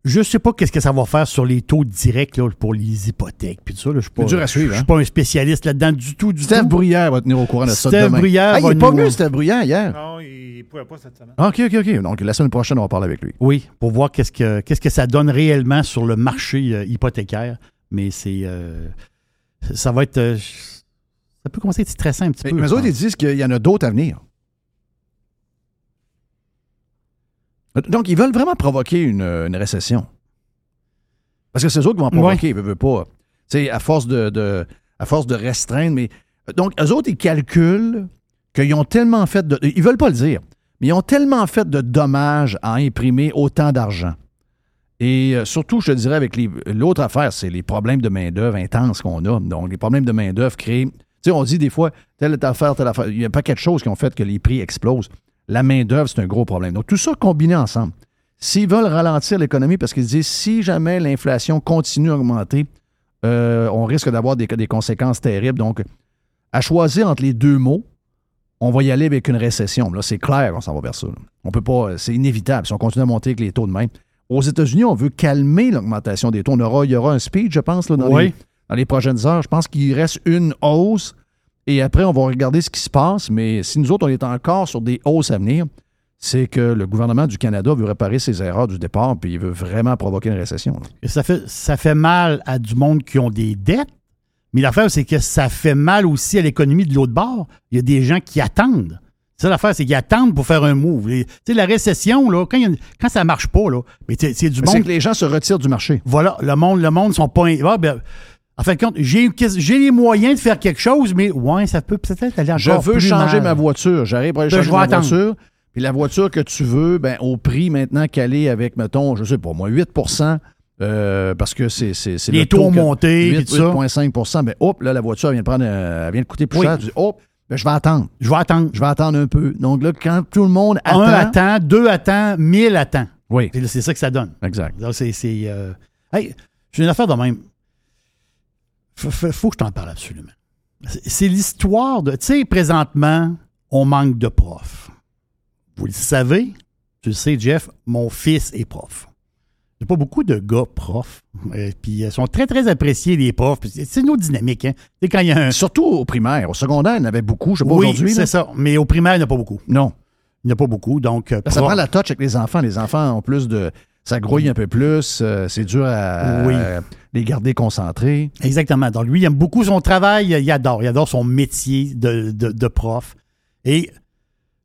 Je sais pas qu'est-ce que ça va faire sur les taux directs là, pour les hypothèques. Puis tout ça, là, je suis pas, dur à suivre, je hein? suis pas un spécialiste là-dedans du tout, du Steph tout. Bruyère va tenir au courant de ça Steph demain. Bruyère Hey, il va est pas venu, Steph Bruyère, hier. Non, il ne pouvait pas cette semaine. OK, OK, OK. Donc, la semaine prochaine, on va parler avec lui. Oui, pour voir qu'est-ce que, qu'est-ce que ça donne réellement sur le marché euh, hypothécaire. Mais c'est. euh, ça va être. euh, ça peut commencer à être stressant un petit Mais, peu. mais eux autres, ils disent qu'il y en a d'autres à venir. Donc, ils veulent vraiment provoquer une, une récession. Parce que c'est eux autres qui vont provoquer, ils veulent pas. Tu sais, à force de, de- à force de restreindre. Mais, donc, eux autres, ils calculent qu'ils ont tellement fait de. Ils veulent pas le dire, mais ils ont tellement fait de dommages à imprimer autant d'argent. Et euh, surtout, je te dirais, avec l'autre affaire, c'est les problèmes de main-d'œuvre intenses qu'on a. Donc, les problèmes de main-d'œuvre créent. Tu sais, on dit des fois, telle affaire, telle affaire. Il y a pas quelque chose qui ont fait que les prix explosent. La main-d'œuvre, c'est un gros problème. Donc, tout ça combiné ensemble. S'ils veulent ralentir l'économie, parce qu'ils disent si jamais l'inflation continue à augmenter, euh, on risque d'avoir des, des conséquences terribles. Donc, à choisir entre les deux mots, on va y aller avec une récession. Là, c'est clair qu'on s'en va vers ça. là. On peut pas, c'est inévitable si on continue à monter avec les taux de même. Aux États-Unis, on veut calmer l'augmentation des taux. On aura, il y aura un speed, je pense, là, dans, Oui. les, dans les prochaines heures. Je pense qu'il reste une hausse et après, on va regarder ce qui se passe. Mais si nous autres, on est encore sur des hausses à venir, c'est que le gouvernement du Canada veut réparer ses erreurs du départ puis il veut vraiment provoquer une récession. Et ça, fait, ça fait mal à du monde qui ont des dettes, Mais l'affaire, c'est que ça fait mal aussi à l'économie de l'autre bord. Il y a des gens qui attendent. C'est ça l'affaire, c'est qu'ils attendent pour faire un move. Les- Tu sais, la récession, là, quand, y a quand ça marche pas, là, mais c'est du Mais C'est monde. que les gens se retirent du marché. Voilà, le monde, le monde sont pas. Ah, ben, en fin de compte, j'ai les moyens de faire quelque chose, mais ouais, ça peut peut-être aller Je encore veux plus changer mal. ma voiture. J'arrive pour aller Ben, changer je ma attendre. voiture. Puis la voiture que tu veux, ben, au prix maintenant qu'elle est avec, mettons, je sais pas moi, 8% euh, parce que c'est c'est- Les le taux ont que- monté, 8, puis tout ça. 8,5 ben hop, là, la voiture elle vient de prendre, euh, elle vient de coûter plus Oui. cher. Tu dis, hop, ben, je vais attendre. Je vais attendre. Je vais attendre un peu. Donc là, quand tout le monde attend. Un attend, deux attend, mille attend. Oui, C'est ça que ça donne. exact. C'est, euh, Hey, j'ai une affaire de même. Faut, faut- que je t'en parle absolument. C'est l'histoire de. Tu sais, présentement, on manque de profs. Vous le savez, tu le sais, Jeff, mon fils est prof. Il n'y a pas beaucoup de gars profs. Euh, puis ils sont très, très appréciés, les profs. C'est c'est une autre dynamique. Hein. Quand y a un. Surtout au primaire. Au secondaire, il y en avait beaucoup. Je sais pas Oui, aujourd'hui. c'est ça. Mais au primaire, il n'y en a pas beaucoup. Non. Il n'y en a pas beaucoup. Donc, euh, Ça prof- prend la touch avec les enfants. Les enfants ont plus de. Ça grouille un peu plus. euh, c'est dur à, Oui. à les garder concentrés. Exactement. Donc, lui, il aime beaucoup son travail. Il adore. Il adore son métier de, de- de prof. Et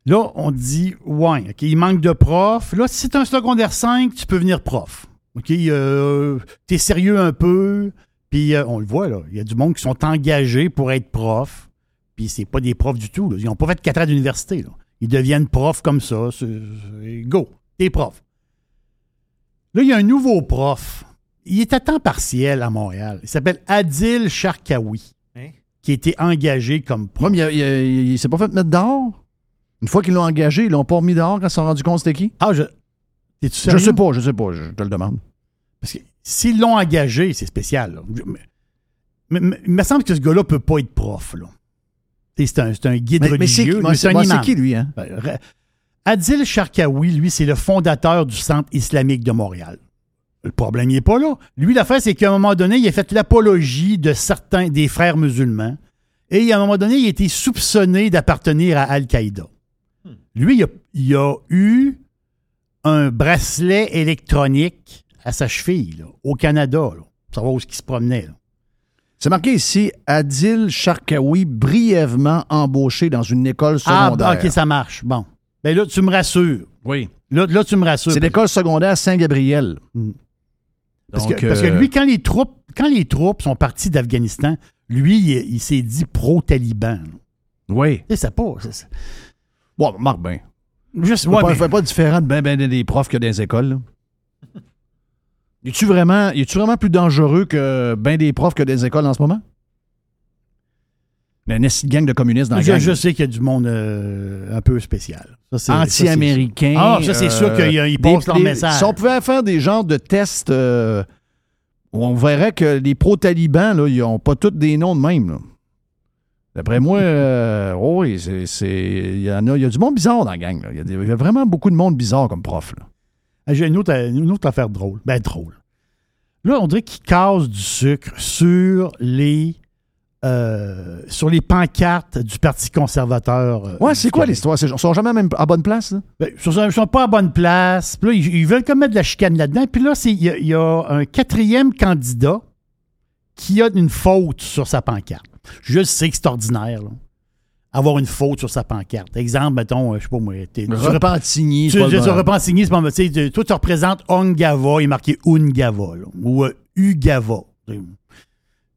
là, on dit, ouais, il manque de profs. Là, si tu un secondaire 5, tu peux venir prof. OK, euh, tu es sérieux un peu. Puis, euh, on le voit, là. Il y a du monde qui sont engagés pour être prof. Puis, c'est pas des profs du tout. là. Ils n'ont pas fait 4 ans d'université. Ils deviennent profs comme ça. Go, t'es prof. Là, il y a un nouveau prof. Il est à temps partiel à Montréal. Il s'appelle Adil Sharkawi, Hein? qui a été engagé comme prof. Mais il, a- il il- il s'est pas fait mettre dehors? Une fois qu'ils l'ont engagé, ils l'ont pas remis dehors quand ils se sont rendus compte c'était qui? Ah, je. T'es-tu Je sais pas, je sais pas. Je te le demande. Parce que s'ils l'ont engagé, c'est spécial. là. Mais- mais- mais il me semble que ce gars-là peut pas être prof. C'est un, c'est un guide Mais, mais c'est religieux. qui, lui, c'est qui, lui? Hein? Adil Sharkawi, lui, c'est le fondateur du Centre islamique de Montréal. Le problème, il n'est pas là. Lui, l'affaire, c'est qu'à un moment donné, il a fait l'apologie de certains des frères musulmans. Et à un moment donné, il a été soupçonné d'appartenir à Al-Qaïda. Lui, il a, il a eu un bracelet électronique à sa cheville, là, au Canada, là, pour savoir où est-ce qu'il se promenait. C'est marqué ici Adil Sharkawi, brièvement embauché dans une école Ah, secondaire. OK, ça marche. Bon. Ben là, tu me rassures. Oui. Là, là tu me rassures. C'est l'école secondaire Saint-Gabriel. Parce, Donc, que, parce que euh, lui, quand les troupes, quand les troupes sont parties d'Afghanistan, lui, il, il s'est dit pro-taliban. Oui. Tu sais, c'est pas. c'est- c'est- Bon, marque bien. Juste, Ouais, pas, mais- fait pas différent de ben, ben des profs que les écoles. Là. Es-tu vraiment, es-tu vraiment plus dangereux que ben des profs que des écoles en ce moment? A une gang de communistes dans la gang. je sais qu'il y a du monde euh, un peu spécial. Anti-américains. Ah, ça, c'est sûr qu'ils- ils passent leur message. Si on pouvait faire des genres de tests euh, où on verrait que les pro-talibans, là, ils n'ont pas tous des noms de même. là. D'après moi, euh, oh oui, il y en a, il y a du monde bizarre dans la gang. Il y, a y vraiment beaucoup de monde bizarre comme prof. Ah, J'ai une autre, une autre affaire drôle. Ben, drôle. Là, on dirait qu'ils cassent du sucre sur les, euh, sur les pancartes du Parti conservateur. euh, Ouais, c'est quoi l'histoire? Ils sont jamais même à bonne place? là? Ben, ils sont- pas à bonne place. Puis là, ils, ils veulent comme mettre de la chicane là-dedans. Puis là, il y, a- il y a un quatrième candidat qui a une faute sur sa pancarte. Je sais que c'est ordinaire, là, avoir une faute sur sa pancarte. Exemple, mettons, euh, je sais pas moi, t'es- Repentigny, tu, repensigné, c'est pas tu- Toi, tu représentes Ongava, il est marqué Ungava, là, ou euh, Ugava.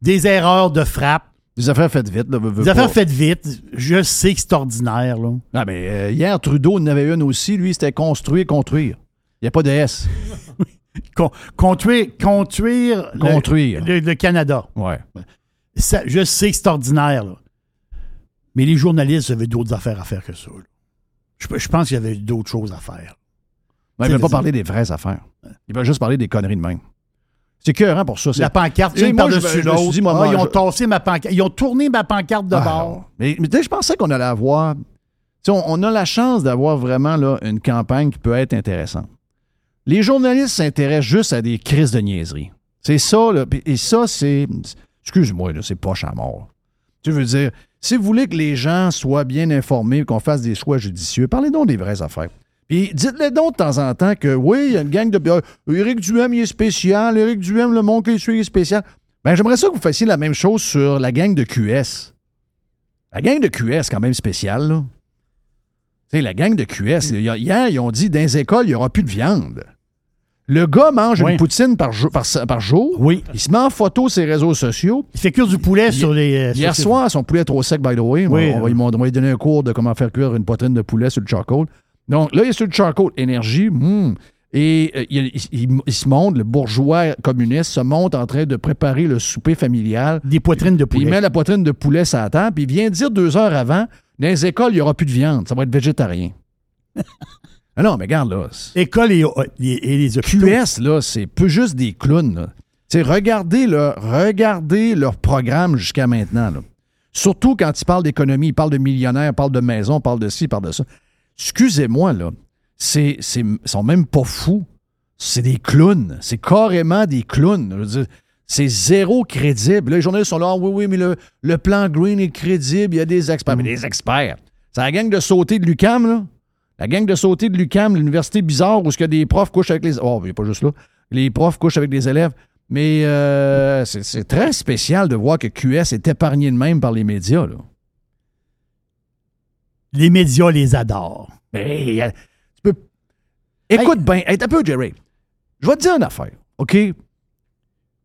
Des erreurs de frappe, Des affaires faites vite. Là, des affaires faites vite. Je sais que c'est ordinaire, là. Ah, mais euh, hier, Trudeau en avait une aussi. Lui, c'était construire, construire. Il n'y a pas de S. Con- Conduire, conduire le- Construire. le, le Canada. Ouais. Ça, je sais que c'est ordinaire, là. Mais les journalistes avaient d'autres affaires à faire que ça. Je, je pense qu'il y avait d'autres choses à faire. Mais C'est il ne veut pas le- parler des vraies affaires. Il va juste parler des conneries de même. C'est cœurant pour ça. La pancarte, Tu sais, une par-dessus l'autre. ils ont tassé ma pancarte. Ils ont tourné ma pancarte de Ah, bord. Mais, mais je pensais qu'on allait avoir. tu sais, On, on a la chance d'avoir vraiment là, une campagne qui peut être intéressante. Les journalistes s'intéressent juste à des crises de niaiserie. C'est ça, là. Et ça, c'est. Excuse-moi, c'est poche à mort. Tu veux dire, si vous voulez que les gens soient bien informés, qu'on fasse des choix judicieux, parlez donc des vraies affaires. Puis dites-le donc de temps en temps que oui, il y a une gang de. euh, Éric Duhem, il est spécial. Éric Duhem, le monde qu'il suit, il est spécial. Ben, j'aimerais ça que vous fassiez la même chose sur la gang de QS. La gang de QS, quand même spéciale, là. Tu sais, la gang de QS, hier, ils ont dit dans les écoles, il n'y aura plus de viande. Le gars mange Oui. une poutine par, jour- par, par jour. Oui. Il se met en photo sur les réseaux sociaux. Il fait cuire du poulet sur les. euh, Hier sur- soir, son poulet est trop sec, by the way. Oui. on, va, on va lui donner un cours de comment faire cuire une poitrine de poulet sur le charcoal. Donc là, il est sur le charcoal. Énergie. hmm. Et euh, il, il- il- il se montre, le bourgeois communiste se montre en train de préparer le souper familial. Des poitrines de Puis il poulet. met la poitrine de poulet sur la table. Puis il vient dire deux heures avant, dans les écoles, il n'y aura plus de viande. Ça va être végétarien. ah non, mais regarde là. c'est- École et, et- et les hôpitaux. QS, là, c'est peu juste des clowns. sais, regardez, là, regardez leur programme jusqu'à maintenant. là. Surtout quand ils parlent d'économie, ils parlent de millionnaires, ils parlent de maisons, ils parlent de ci, ils parlent de ça. Excusez-moi, là. C'est, sont même pas fous. C'est des clowns. C'est carrément des clowns. C'est zéro crédible. Les journalistes sont là, Ah oui, oui, mais le, plan Green est crédible, il y a des experts. Mais des experts. C'est la gang de sauter de l'UCAM, là. La gang de sauter de l'UCAM, l'université bizarre où ce que des profs couchent avec les. Oh, il pas juste là. Les profs couchent avec des élèves. Mais euh, c'est très spécial de voir que QS est épargné de même par les médias. Là. Les médias les adorent. Euh, tu peux- Écoute bien, hey, un peu, Jerry. Je vais te dire une affaire, OK?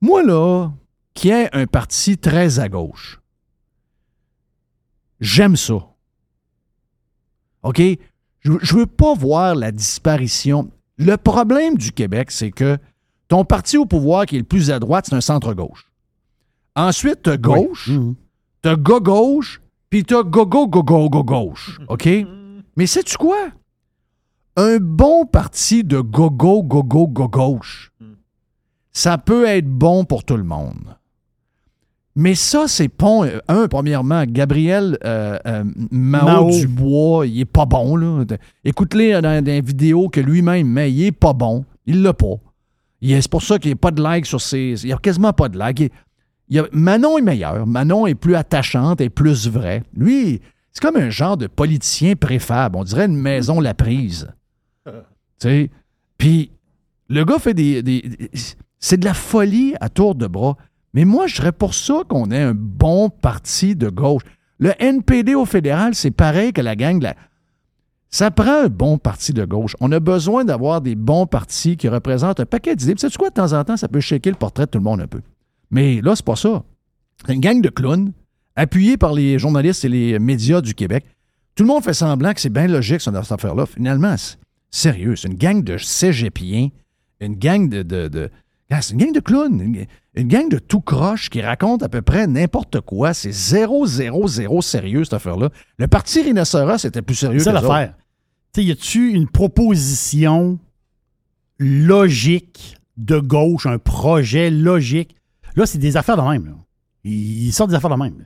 Moi, là, qui ai un parti très à gauche, j'aime ça. OK? Je, je veux pas voir la disparition. Le problème du Québec, c'est que ton parti au pouvoir qui est le plus à droite, c'est un centre-gauche. Ensuite, tu gauche, Mhm. T'as go-gauche, puis t'as go-go-go-go-go-gauche. OK? Mais sais-tu quoi? Un bon parti de go-go-go-go-go-gauche, ça peut être bon pour tout le monde. Mais ça, c'est pas. Un, premièrement, Gabriel euh, euh, Mao, Mao. Dubois, il est pas bon. Là. Écoute-les dans, dans les vidéos que lui-même met, il est pas bon. Il l'a pas. C'est pour ça qu'il n'y a pas de like sur ses. Il n'y a quasiment pas de like. Il- il y a- Manon est meilleur. Manon est plus attachante et plus vraie. Lui, c'est comme un genre de politicien préfab. On dirait une maison la prise. tu sais? Puis, le gars fait des. des- des- c'est de la folie à tour de bras. Mais moi, je serais pour ça qu'on ait un bon parti de gauche. Le NPD au fédéral, c'est pareil que la gang de la. Ça prend un bon parti de gauche. On a besoin d'avoir des bons partis qui représentent un paquet d'idées. Puis, sais-tu quoi, de temps en temps, ça peut shaker le portrait de tout le monde un peu. Mais là, c'est pas ça. C'est une gang de clowns, appuyés par les journalistes et les médias du Québec. Tout le monde fait semblant que c'est bien logique, cette affaire-là. Finalement, c'est sérieux. C'est une gang de cégepiens, une gang de. de, de- Ah, c'est une gang de clowns, une, une gang de tout croche qui raconte à peu près n'importe quoi. C'est zéro, zéro, zéro sérieux, cette affaire-là. Le parti Rhinocéros, c'était plus sérieux que l'affaire. Y a-tu une proposition logique de gauche, un projet logique? Là, c'est des affaires de même. Là. Ils, sortent des affaires de même.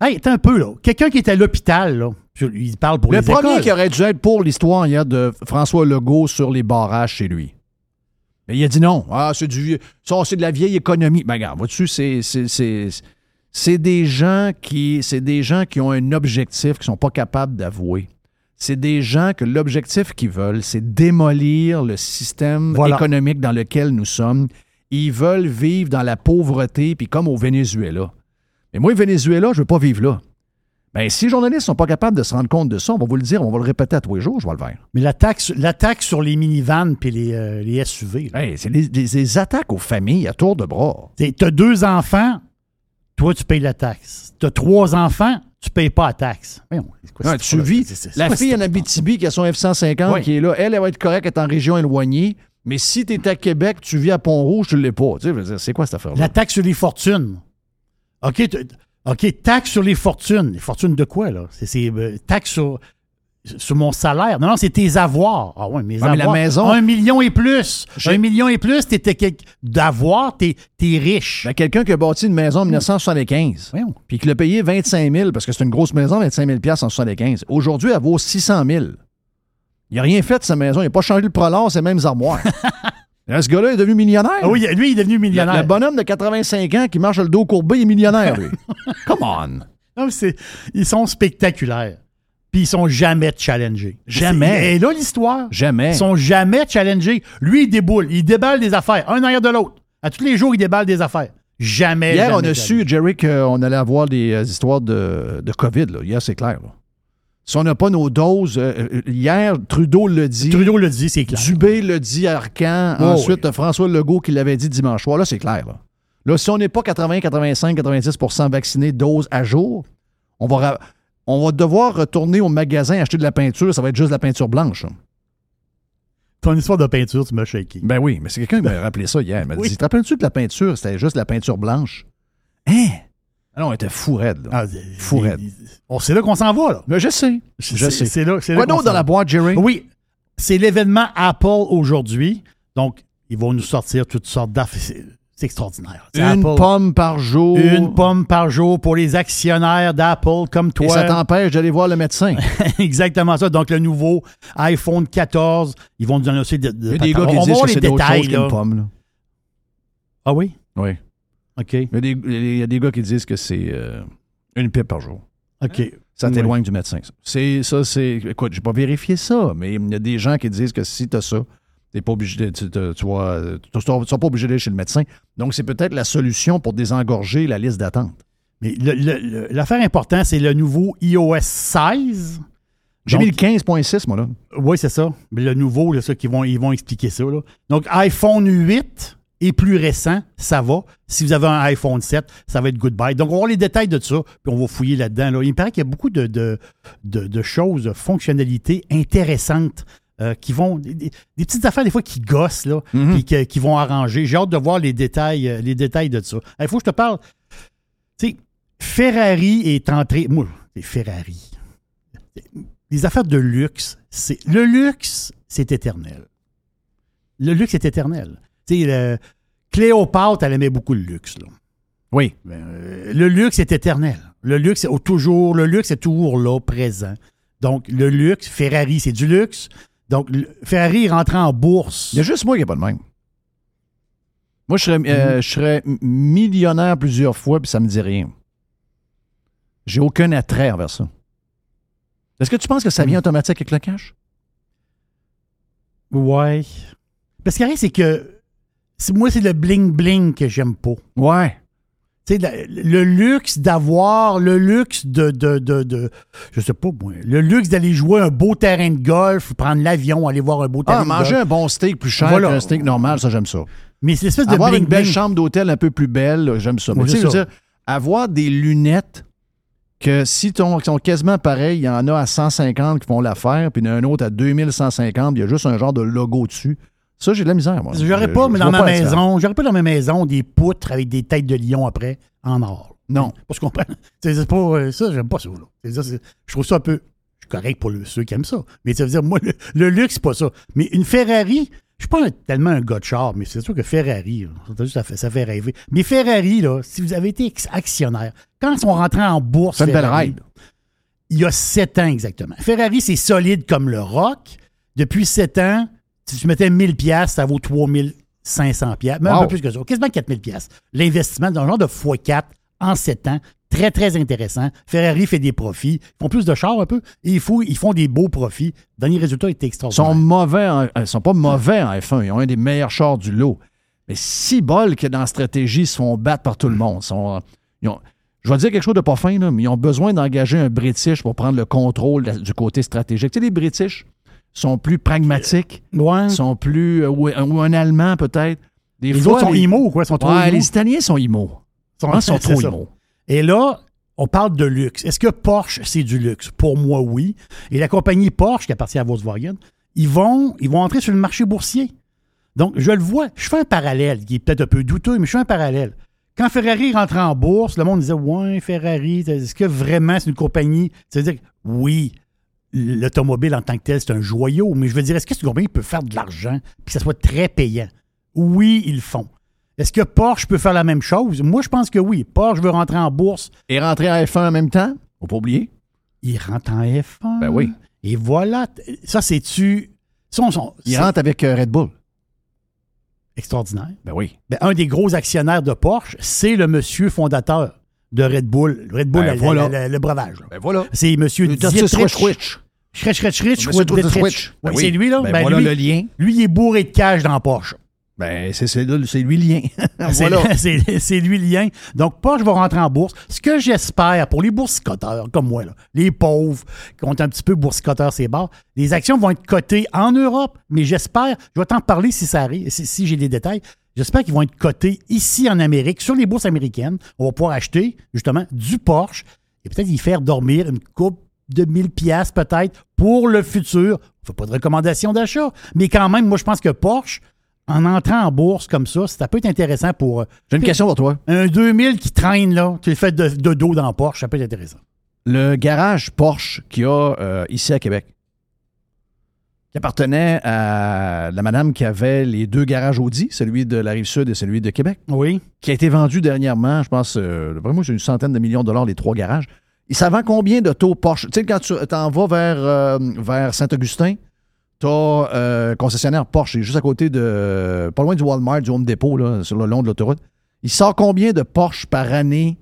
Hey, t'es un peu, là. Quelqu'un qui est à l'hôpital, là. Il parle pour Le les premier écoles. qui aurait dû être pour l'histoire hier de François Legault sur les barrages chez lui. Mais il a dit non. Ah, c'est du vieux- ça, c'est de la vieille économie. Ben, regarde, vois-tu, c'est, c'est, c'est, c'est des gens qui. C'est des gens qui ont un objectif qu'ils sont pas capables d'avouer. C'est des gens que l'objectif qu'ils veulent, c'est démolir le système Voilà. économique dans lequel nous sommes. Ils veulent vivre dans la pauvreté, puis comme au Venezuela. Mais moi, au Venezuela, je veux pas vivre là. Ben, si les journalistes sont pas capables de se rendre compte de ça, on va vous le dire, on va le répéter à tous les jours, je vais le faire. Mais la taxe, la taxe sur les minivans puis les, euh, les SUV. Hey, c'est des, des- des attaques aux familles à tour de bras. T'sais, T'as deux enfants, toi, tu payes la taxe. T'as trois enfants, tu payes pas la taxe. Quoi cette tu vis. La fille en Abitibi qui a son F-150 Ouais. qui est là, elle, elle va être correcte, elle est en région éloignée. Mais si tu es à Québec, tu vis à Pont-Rouge, tu ne l'es pas. Tu sais, c'est quoi cette affaire-là? La taxe sur les fortunes. OK, OK, taxe sur les fortunes. Les fortunes de quoi, là? C'est, euh, taxe sur, sur mon salaire. Non, non, c'est tes avoirs. Ah ouais, mes Ouais, mais la avoirs. maison- Un million et plus. Un million et plus, t'étais quel- d'avoir, t'es, t'es riche. Ben, Quelqu'un qui a bâti une maison en 1975, Voyons. puis qui l'a payé 25 000, parce que c'est une grosse maison, 25 000 en 75. Aujourd'hui, elle vaut 600 000. Il n'a rien fait de sa maison. Il n'a pas changé le prolong, ses mêmes armoires. Là, ce gars-là est devenu millionnaire. Ah oui, lui, il est devenu millionnaire. le bonhomme de 85 ans qui marche le dos courbé, il est millionnaire, lui. Come on. Non, mais ils sont spectaculaires. Puis ils sont jamais challengés. Jamais. Et là, l'histoire. Jamais. Ils sont jamais challengés. Lui, il déboule. Il déballe des affaires, un derrière de l'autre. À tous les jours, il déballe des affaires. Jamais. Hier, jamais on a su. Jerry, qu'on allait avoir des euh, histoires de, de COVID. Là. Hier, c'est clair. là. Si on n'a pas nos doses, euh, euh, hier, Trudeau l'a dit. Trudeau le dit, c'est clair. Dubé l'a dit à Arcan. Oh, Ensuite, François Legault qui l'avait dit dimanche soir. Là, c'est clair. Là. Là, si on n'est pas 80, 85, 90% vaccinés, doses à jour, on va, on va devoir retourner au magasin acheter de la peinture. Ça va être juste de la peinture blanche. là. Ton histoire de peinture, tu m'as shaké. Ben oui, mais c'est quelqu'un qui m'a rappelé ça hier. Il m'a Oui. dit Te rappelles-tu que la peinture, c'était juste de la peinture blanche Hein? Alors, on était fou raide. là. Ah, Fou raide. On c'est là qu'on s'en va, là. Mais je sais. Je C'est- sais. C'est là, c'est là Quoi qu'on d'autre dans la boîte, Jerry? Oui, c'est l'événement Apple aujourd'hui. Donc, ils vont nous sortir toutes sortes d'affaires. C'est c'est extraordinaire. C'est Une Apple. pomme par jour. Une pomme par jour pour les actionnaires d'Apple comme Et toi. ça t'empêche d'aller voir le médecin. Exactement ça. Donc, le nouveau iPhone 14, ils vont nous annoncer de, de Il y a des gars on qui va disent que les c'est détails. chose là. qu'une pomme. là. Ah oui? Oui. OK. Il y, a des, il y a des gars qui disent que c'est euh, une pipe par jour. OK. Ça Oui. t'éloigne du médecin. ça. C'est ça, c'est. Écoute, j'ai pas vérifié ça, mais il y a des gens qui disent que si tu as ça, t'es pas obligé de, tu, tu- vas- tu seras pas obligé d'aller chez le médecin. Donc, c'est peut-être la solution pour désengorger la liste d'attente. Mais l'affaire importante, c'est le nouveau iOS 16. J'ai mis le 15.6, moi, là. Oui, c'est ça. Mais le nouveau, là, ça, qu'ils vont, ils vont expliquer ça. là. Donc, iPhone 8 et plus récent, ça va. Si vous avez un iPhone 7, ça va être goodbye. Donc, on va voir les détails de ça, puis on va fouiller là-dedans. là. Il me paraît qu'il y a beaucoup de, de, de- de choses, de fonctionnalités intéressantes euh, qui vont. Des, petites affaires, des fois, qui gossent, là, Mhm. puis qui vont arranger. J'ai hâte de voir les détails, euh, les détails de ça. Il faut que je te parle. Tu sais, Ferrari est entré. Moi, c'est Ferrari. Les affaires de luxe, c'est. Le luxe, c'est éternel. Le luxe est éternel. Tu sais, Cléopâtre, elle aimait beaucoup le luxe. Là. Oui. Ben, euh, le luxe est éternel. Le luxe est toujours, le luxe est toujours là, présent. Donc, le luxe, Ferrari, c'est du luxe. Donc, le- Ferrari est rentré en bourse. Il y a juste moi qui n'ai pas de même. Moi, je serais, euh, je serais millionnaire plusieurs fois, puis ça me dit rien. J'ai aucun attrait envers ça. Est-ce que tu penses que ça vient automatique avec le cash? Ouais. Parce que rien, c'est que moi, c'est le bling-bling que j'aime pas. Ouais. Tu sais, la- le luxe d'avoir, le luxe de, de, de, de- je sais pas moi, le luxe d'aller jouer un beau terrain de golf, prendre l'avion, aller voir un beau terrain Ah, de manger golf. un bon steak plus cher Voilà. qu'un steak normal, ça, j'aime ça. Mais c'est l'espèce de Avoir une belle chambre d'hôtel un peu plus belle, j'aime ça. Mais tu sais, dire, avoir des lunettes que si ton, qui sont quasiment pareilles, il y en a à 150 qui font l'affaire, puis il y en a un autre à 2150, il y a juste un genre de logo dessus. Ça, j'ai de la misère, moi. J'aurais pas, mais dans ma pas maison, j'aurais pas dans ma maison des poutres avec des têtes de lion après en or. Non. Parce qu'on c'est c'est pas euh, ça, j'aime pas ça. là. Ça, je trouve ça un peu. Je suis correct pour le- ceux qui aiment ça. Mais ça veut dire, moi, le, le luxe, c'est pas ça. Mais une Ferrari, je suis pas tellement un gars de char, mais c'est sûr que Ferrari, là, ça, fait, ça fait rêver. Mais Ferrari, là, si vous avez été actionnaire, quand ils sont rentrés en bourse, C'est une belle Ferrari, ride. il y a sept ans exactement. Ferrari, c'est solide comme le rock. Depuis sept ans, si tu mettais 1000 pièces, ça vaut 3500 pièces, même un peu plus que ça, quasiment 4000 pièces. L'investissement dans un genre de x4 en sept ans, très très intéressant. Ferrari fait des profits, ils font plus de chars un peu, et ils font, ils font des beaux profits. Le dernier résultat était Ils extraordinaire. sont mauvais, en- ils sont pas mauvais en F1. Ils ont un des meilleurs chars du lot. Mais si bol que dans la stratégie, ils se font battre par tout le monde. Ils sont- ils ont- je vais dire quelque chose de pas fin, là, mais ils ont besoin d'engager un British pour prendre le contrôle du côté stratégique. Tu sais, les British sont plus pragmatiques, Ouais. sont plus. euh, ou, ou un Allemand peut-être. Des Les fois, autres sont les- IMO ou quoi? Sont trop Ouais, les Italiens sont IMO. Sont- Ils sont trop. Et là, on parle de luxe. Est-ce que Porsche, c'est du luxe? Pour moi, oui. Et la compagnie Porsche, qui appartient à Volkswagen, ils vont, ils vont entrer sur le marché boursier. Donc, je le vois. Je fais un parallèle, qui est peut-être un peu douteux, mais je fais un parallèle. Quand Ferrari rentrait en bourse, le monde disait Ouais, Ferrari, est-ce que vraiment c'est une compagnie C'est-à-dire, oui, l'automobile en tant que tel, c'est un joyau, mais je veux dire, est-ce que cette compagnie peut faire de l'argent puis que ça soit très payant? Oui, ils le font. Est-ce que Porsche peut faire la même chose? Moi, je pense que oui. Porsche veut rentrer en bourse. Et rentrer en F1 en même temps, faut pas oublier. Il rentre en F1. Ben oui. Et voilà. Ça, c'est-tu? Il rentre avec euh, Red Bull. extraordinaire. Ben oui. Ben, un des gros actionnaires de Porsche, c'est le monsieur fondateur de Red Bull. Red Bull, Ben le- voilà. le, breuvage. là. Ben voilà. C'est monsieur Dietrich. Switch. Ben Oui. C'est lui, là. Ben Ben, voilà lui, le lien. lui, il est bourré de cash dans Porsche. Ben, c'est lui le lien. Voilà. c'est lui le lien. Donc, Porsche va rentrer en bourse. Ce que j'espère pour les boursicoteurs comme moi, là, les pauvres qui ont un petit peu boursicoteurs ces bars, les actions vont être cotées en Europe, mais j'espère, je vais t'en parler si ça arrive, si, si j'ai des détails. J'espère qu'ils vont être cotés ici en Amérique, sur les bourses américaines. On va pouvoir acheter, justement, du Porsche et peut-être y faire dormir une coupe de 1000 pièces peut-être pour le futur. On ne fait pas de recommandation d'achat, mais quand même, moi, je pense que Porsche, en entrant en bourse comme ça, ça peut être intéressant pour euh, J'ai une question pour toi. un 2000 qui traîne, là, tu le fais de, de dos dans Porsche, ça peut être intéressant. Le garage Porsche qu'il y a euh, ici à Québec, qui appartenait à la madame qui avait les deux garages Audi, celui de la Rive-Sud et celui de Québec, Oui. qui a été vendu dernièrement, je pense, euh, d'après moi, c'est une centaine de millions de dollars, les trois garages. Et ça vend combien d'autos Porsche? Tu sais, quand tu t'en vas vers, euh, vers Saint-Augustin, tu as concessionnaire Porsche, juste à côté de. pas loin du Walmart, du Home Depot, là, sur le long de l'autoroute. Il sort combien de Porsche par année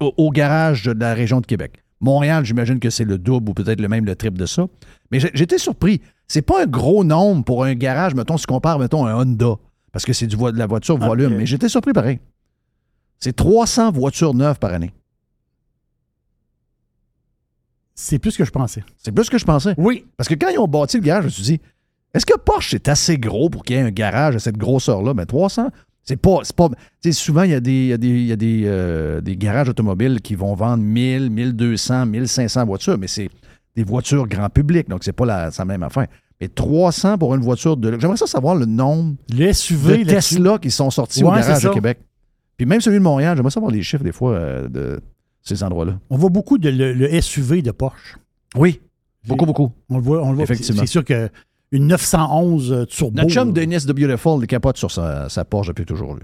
au, au garage de la région de Québec? Montréal, j'imagine que c'est le double ou peut-être le même le triple de ça. Mais j'étais surpris. C'est pas un gros nombre pour un garage, mettons, si tu compares, mettons, un Honda, parce que c'est de la voiture volume. Ok. Mais j'étais surpris pareil. C'est 300 voitures neuves par année. C'est plus que je pensais. C'est plus que je pensais. Oui. Parce que quand ils ont bâti le garage, je me suis dit, est-ce que Porsche est assez gros pour qu'il y ait un garage à cette grosseur-là? Mais 300, c'est pas. c'est pas tu sais, souvent, il y a, des, il y a, des, il y a des, euh, des garages automobiles qui vont vendre 1000, 1200, 1500 voitures, mais c'est des voitures grand public, donc c'est pas la, même affaire. Mais 300 pour une voiture de. J'aimerais ça savoir le nombre Le SUV, de. Tesla qui sont sortis au garage ça. Québec. Puis même celui de Montréal, j'aimerais savoir les chiffres des fois euh, de ces endroits-là. On voit beaucoup de le, le SUV de Porsche. Oui, beaucoup, beaucoup. On le voit. On le voit. Effectivement. C'est sûr que une 911 euh, turbo. Notre chum. Dennis de Beautiful, il capote sur sa, sa Porsche depuis toujours, lui.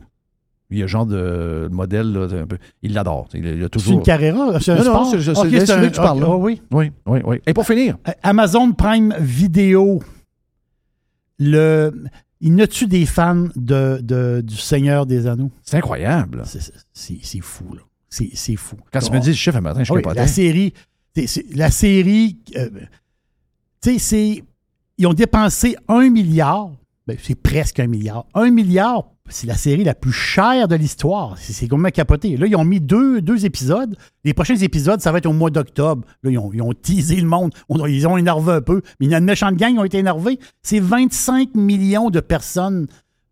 Il y a genre de modèle, là, un peu- il l'adore. Il, il a C'est une toujours. Carrera? C'est un Non, non, sport? c'est- c'est Ok, le c'est SUV un- que tu parles, oui. Oui, oui, oui. Et pour finir, Euh, Amazon Prime Video. Le, il a tu des fans de, de- du Seigneur des Anneaux? c'est incroyable. C'est fou, là. C'est c'est fou. Quand tu me dis le chiffre un matin, je Ah oui, la série, la série, euh, tu sais, c'est, ils ont dépensé un milliard, ben, c'est presque un milliard. Un milliard, c'est la série la plus chère de l'histoire. C'est complètement capoté. Là, ils ont mis deux, deux épisodes. Les prochains épisodes, ça va être au mois d'octobre. Là, ils ont, ils ont teasé le monde. On- ils ont énervé un peu. Mais il y a une méchante gang qui ont été énervés. C'est 25 millions de personnes.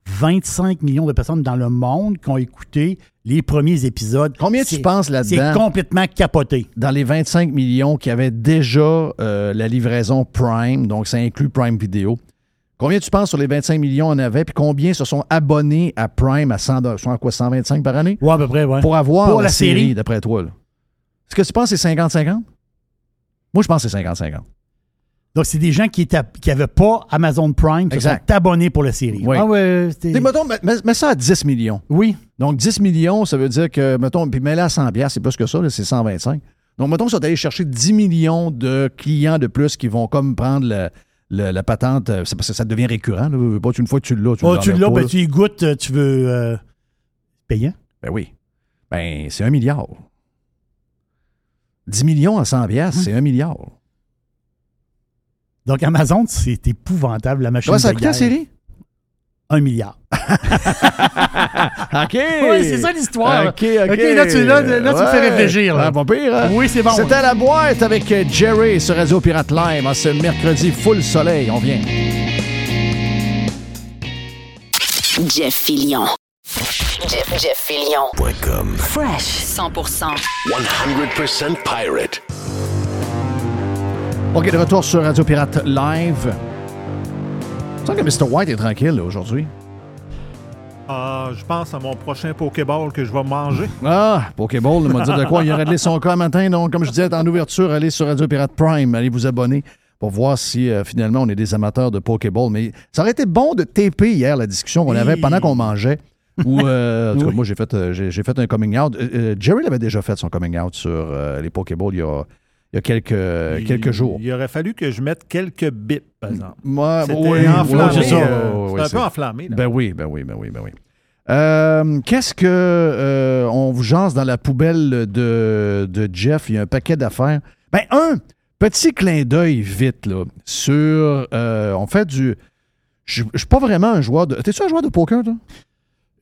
25 millions de personnes dans le monde qui ont écouté les premiers épisodes. Combien tu C'est- penses C'est là-dedans, complètement capoté. dans les 25 millions qui avaient déjà euh, la livraison Prime, donc ça inclut Prime Video, combien tu penses sur les 25 millions en avait, puis combien se sont abonnés à Prime à 100, dollars, soit quoi, 125 par année, Ouais, à peu près, ouais. pour avoir Pour la, la série, série. d'après toi? Est-ce que tu penses que c'est 50-50? Moi, je pense que c'est 50-50. Donc, c'est des gens qui n'avaient pas Amazon Prime, qui Exact. sont abonnés pour la série. Oui. Ah ouais, c'était- mettons, mets, ça à 10 millions. Oui. Donc, 10 millions, ça veut dire que, mettons, puis mets-le à 100 piastres, c'est plus que ça, là, c'est 125. Donc, mettons que ça allé chercher 10 millions de clients de plus qui vont comme prendre le- le- la patente, euh, c'est parce que ça devient récurrent. Là. Pas une fois que tu l'as, tu Oh, le tu l'as, ben, tu y goûtes, euh, tu veux euh, payant. Ben oui. Ben, c'est un milliard. 10 millions à 100 piastres, Hum. c'est un milliard. Donc, Amazon, c'est épouvantable, la machine Comment ça a coûté la série? Un milliard. OK! Oui, c'est ça l'histoire. OK, OK. OK, là, tu- là, là, tu me fais réfléchir, là. Ah, pas pire, hein? Oui, c'est bon. C'était la boîte avec euh, Jerry sur Radio Pirate Live en ce mercredi full soleil. On vient. Jeff Fillion. Jeff, Jeff Fillion. Point com. Fresh 100%. 100% pirate. OK, de retour sur Radio Pirate Live. Il semble que Mr. White est tranquille aujourd'hui. Ah, je pense à mon prochain Pokéball que je vais manger. Ah, Pokéball, il m'a dit de quoi? Il a réglé son cas matin. Donc, comme je disais, en ouverture, allez sur Radio Pirate Prime. Allez vous abonner pour voir si euh, finalement on est des amateurs de Pokéball. Mais ça aurait été bon de taper hier la discussion qu'on avait pendant qu'on mangeait. Ou, euh, en tout cas, Oui. moi, j'ai fait, euh, j'ai, fait un coming out. Euh, euh, Jerry l'avait déjà fait son coming out sur euh, les Pokéballs il y a, il y a quelques, Il- quelques jours. Il aurait fallu que je mette quelques bips, par exemple. Moi, C'était oui, enflammé. oui, c'est euh, Oui, c'était oui, un c'est- peu enflammé. là. Ben oui, ben oui, ben oui, ben oui. Euh, Qu'est-ce que euh, on vous jase dans la poubelle de, de Jeff? Il y a un paquet d'affaires. Ben, un petit clin d'œil vite, là, sur. euh, on fait du. je je suis pas vraiment un joueur de. T'es-tu un joueur de poker, toi?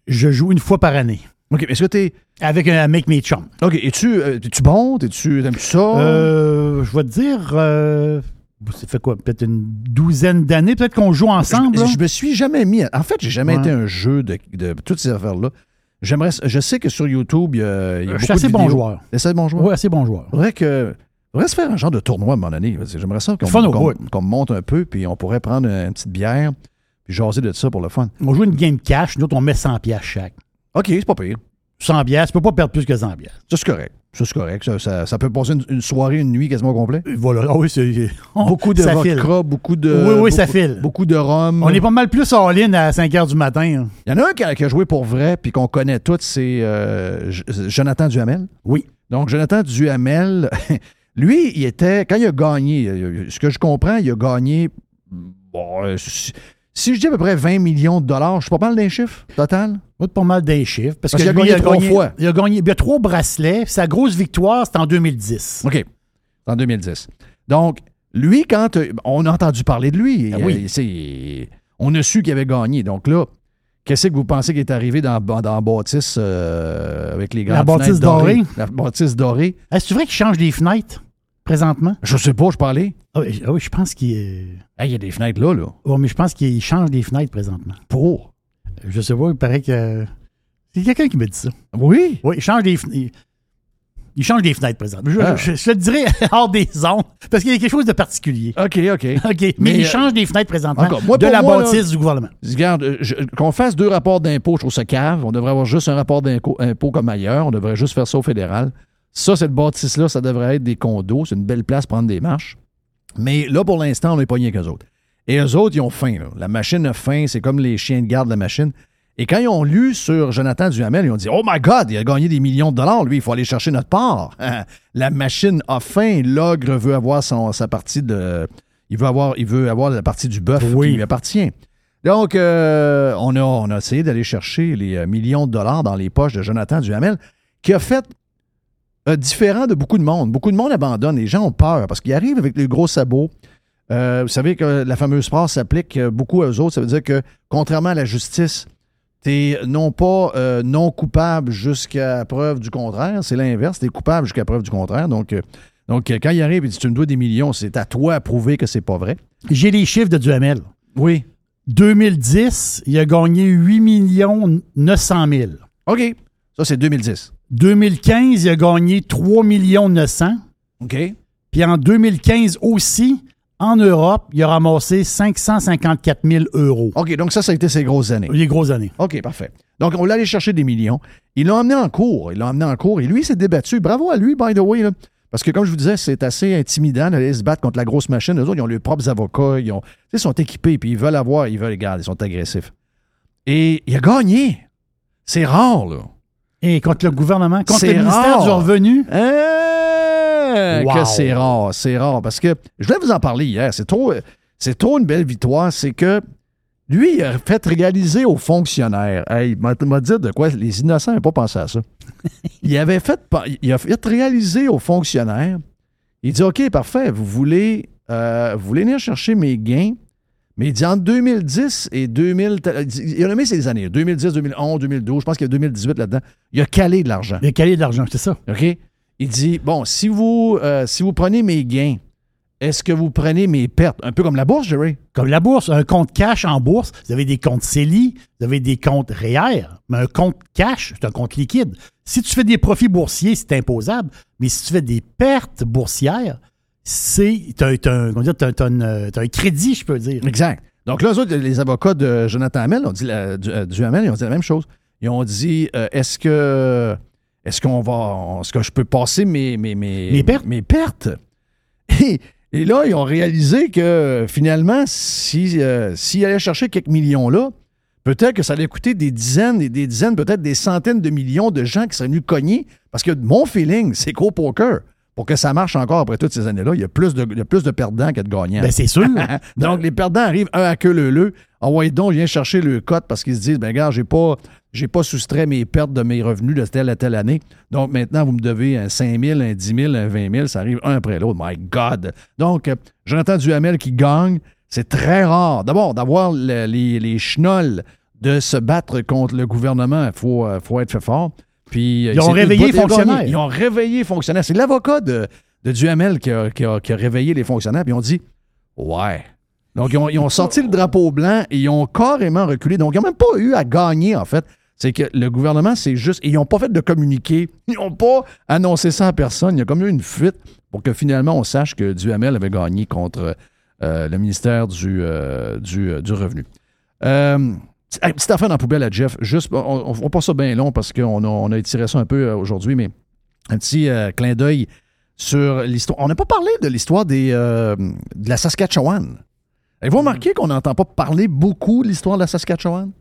Je joue une fois par année. OK, mais est-ce que t'es. Avec un Make Me Chum. OK, es-tu euh, es-tu bon? T'es-tu. T'aimes-tu ça? Euh, je vais te dire, euh, ça fait quoi? Peut-être une douzaine d'années, peut-être qu'on joue ensemble. je, me suis jamais mis. En fait, j'ai jamais Ouais. été un jeu de, de toutes ces affaires-là. J'aimerais. Je sais que sur YouTube, il y a, il y a beaucoup assez de bon vidéos. joueur. Assez bon joueur? Oui, assez bon joueur. Faudrait que. Faudrait se faire un genre de tournoi à moment donné. J'aimerais ça qu'on me monte un peu, puis on pourrait prendre une petite bière, puis jaser de ça pour le fun. On joue une game cash, nous autres, on met 100 pièces chaque. OK, c'est pas pire. 100 pièces, tu peux pas perdre plus que 100 pièces. Ça, c'est correct. Ça, c'est correct. Ça, ça- ça peut passer une, une soirée, une nuit quasiment au complet? Voilà. Ah oui, c'est. Beaucoup de vodka, beaucoup de. Oui, oui, beaucoup, ça file. Beaucoup de rhum. On est pas mal plus all-in à 5 h du matin. hein. Il y en a un qui a, qui a joué pour vrai, puis qu'on connaît tous, c'est euh, Jonathan Duhamel. Oui. Donc, Jonathan Duhamel, lui, il était, quand il a gagné, euh, ce que je comprends, il a gagné, bon, euh, si, je dis à peu près 20 millions de dollars, je suis pas mal d'un chiffre total? Oui, pas mal des chiffres. Parce, Parce que qu'il a gagné trois fois. Il a gagné. Il y a trois bracelets. Sa grosse victoire, c'était en 2010. OK. En 2010. Donc, lui, quand euh, on a entendu parler de lui, Ah euh, oui. c'est- on a su qu'il avait gagné. Donc là, qu'est-ce que vous pensez qui est arrivé dans, dans la bâtisse euh, avec les grandes La bâtisse dorée. La bâtisse dorée. Est-ce que c'est vrai qu'il change des fenêtres? Présentement? Je sais pas, je parlais. Ah oui, ah oui, je pense qu'il. est- Il y a des fenêtres là, là. Oh, mais je pense qu'il change des fenêtres présentement. Pour? Je sais pas, il paraît que. C'est quelqu'un qui me dit ça. Oui? Oui, il change des fenêtres. Il... change des fenêtres présentement. Je, Ah. je- je te le dirais hors des ondes, parce qu'il y a quelque chose de particulier. OK, OK. OK, mais, Mais, il euh, change des fenêtres présentement encore, moi, de pour la moi, là- bâtisse du gouvernement. Regarde, euh, qu'on fasse deux rapports d'impôt, je trouve ça cave. On devrait avoir juste un rapport d'impôt impôt comme ailleurs. On devrait juste faire ça au fédéral. Ça, cette bâtisse-là, ça devrait être des condos. C'est une belle place pour prendre des marches. Mais là, pour l'instant, on n'est pas rien qu'eux autres. Et eux autres, ils ont faim. là. La machine a faim. C'est comme les chiens de garde de la machine. Et quand ils ont lu sur Jonathan Duhamel, ils ont dit Oh my God, il a gagné des millions de dollars, lui, il faut aller chercher notre part. la machine a faim. L'ogre veut avoir son, sa partie de. Il veut, avoir, il veut avoir la partie du bœuf Oui. qui lui appartient. Donc, euh, on, a, on a essayé d'aller chercher les euh, millions de dollars dans les poches de Jonathan Duhamel, qui a fait euh, différent de beaucoup de monde. Beaucoup de monde abandonne. Les gens ont peur parce qu'ils arrivent avec les gros sabots. Euh, vous savez que la fameuse phrase s'applique euh, beaucoup aux autres. Ça veut dire que, contrairement à la justice, tu es non pas euh, non coupable jusqu'à preuve du contraire, c'est l'inverse. Tu es coupable jusqu'à preuve du contraire. Donc, donc quand il arrive et dit tu me dois des millions, c'est à toi à prouver que c'est pas vrai. J'ai les chiffres de Duhamel. Oui. 2010, il a gagné 8 millions 900 000. OK. Ça, c'est 2010. 2015, il a gagné 3 millions 900. OK. Puis en 2015 aussi, en Europe, il a ramassé 554 000 euros. OK, donc ça, ça a été ses grosses années. Les grosses années. OK, parfait. Donc, on l'a allé chercher des millions. Ils l'ont emmené en cours. Ils l'ont emmené en cours. Et lui, il s'est débattu. Bravo à lui, by the way. là. Parce que, comme je vous disais, c'est assez intimidant d'aller se battre contre la grosse machine. Eux autres, ils ont leurs propres avocats. Ont, ils sont équipés. Puis ils veulent avoir. Ils veulent, regarde, ils sont agressifs. Et il a gagné. C'est rare, là. Et contre le gouvernement, contre le ministère rare. du Revenu. Hein, Wow. Que c'est rare, c'est rare. Parce que je voulais vous en parler hier. C'est trop, c'est trop une belle victoire. C'est que lui, il a fait réaliser aux fonctionnaires. Hey, il m'a dit de quoi? Les innocents n'avaient pas pensé à ça. il avait fait, il a fait réaliser aux fonctionnaires. Il dit OK, parfait, vous voulez, euh, vous voulez venir chercher mes gains? Mais il dit entre 2010 et 2000. il a nommé ces années 2010, 2011, 2012. Je pense qu'il y a 2018 là-dedans. Il a calé de l'argent. Il a calé de l'argent, c'est ça. OK? Il dit Bon, si vous, euh, si vous prenez mes gains, est-ce que vous prenez mes pertes? Un peu comme la bourse, Jerry. Comme la bourse, un compte cash en bourse, vous avez des comptes CELI, vous avez des comptes REER, mais un compte cash, c'est un compte liquide. Si tu fais des profits boursiers, c'est imposable, mais si tu fais des pertes boursières, c'est un, t'as une- t'as un crédit, je peux dire. Exact. Donc là, eux autres, les avocats de Jonathan Hamel ont dit la- du, euh, du Hamel, ils ont dit la même chose. Ils ont dit euh, est-ce que est-ce qu'on va est-ce que je peux passer mes mes, mes, Mes pertes? mes pertes? Et, et là, ils ont réalisé que finalement, si euh, s'ils allaient chercher quelques millions là, peut-être que ça allait coûter des dizaines et des dizaines, peut-être des centaines de millions de gens qui seraient venus cogner. Parce que mon feeling, c'est qu'au poker, pour que ça marche encore après toutes ces années-là, il y a plus de, il y a plus de perdants que de gagnants. Ben, c'est sûr. Donc, les perdants arrivent un à queue leu-leu. En ouais, donc, viens chercher le cote parce qu'ils se disent, ben, regarde, j'ai pas, j'ai pas soustrait mes pertes de mes revenus de telle à telle année. Donc, maintenant, vous me devez un 5 000, un 10 000, un 20 000. Ça arrive un après l'autre. My God. Donc, euh, Jonathan Duhamel qui gagne, C'est très rare. D'abord, d'avoir le- les, les chenolles de se battre contre le gouvernement, il faut, euh, faut être fait fort. Puis, euh, Ils ont réveillé fonctionnaires. Ils ont réveillé les fonctionnaires. C'est l'avocat de, de Duhamel qui a, qui a- qui a réveillé les fonctionnaires. Puis ils ont dit Ouais. Donc, ils ont, ils ont sorti le drapeau blanc et ils ont carrément reculé. Donc, ils n'ont même pas eu à gagner, en fait. C'est que le gouvernement, c'est juste. Ils n'ont pas fait de communiqué. Ils n'ont pas annoncé ça à personne. Il y a comme eu une fuite pour que finalement on sache que Duhamel avait gagné contre euh, le ministère du, euh, du, euh, du Revenu. Hey, petite affaire dans la poubelle à Jeff. Juste, on, passe ça bien long parce qu'on a, on a étiré ça un peu euh, aujourd'hui, mais un petit euh, clin d'œil sur l'histoire. On n'a pas parlé de l'histoire des, euh, de la Saskatchewan. Avez-vous remarqué qu'on n'entend pas parler beaucoup de l'histoire de la Saskatchewan?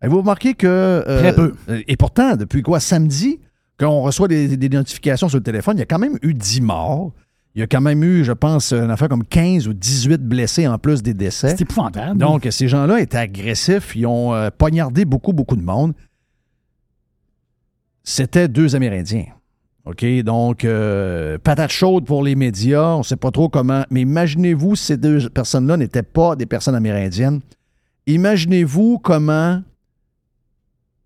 Avez-vous remarqué que. euh, Très peu. Et pourtant, depuis quoi? Samedi, quand on reçoit des, des notifications sur le téléphone, il y a quand même eu 10 morts. Il y a quand même eu, je pense, une affaire comme 15 ou 18 blessés en plus des décès. C'est épouvantable. Donc, ces gens-là étaient agressifs. Ils ont euh, poignardé beaucoup, beaucoup de monde. C'était deux Amérindiens. OK? Donc, euh, patate chaude pour les médias. On ne sait pas trop comment. Mais imaginez-vous, ces deux personnes-là n'étaient pas des personnes amérindiennes. Imaginez-vous comment,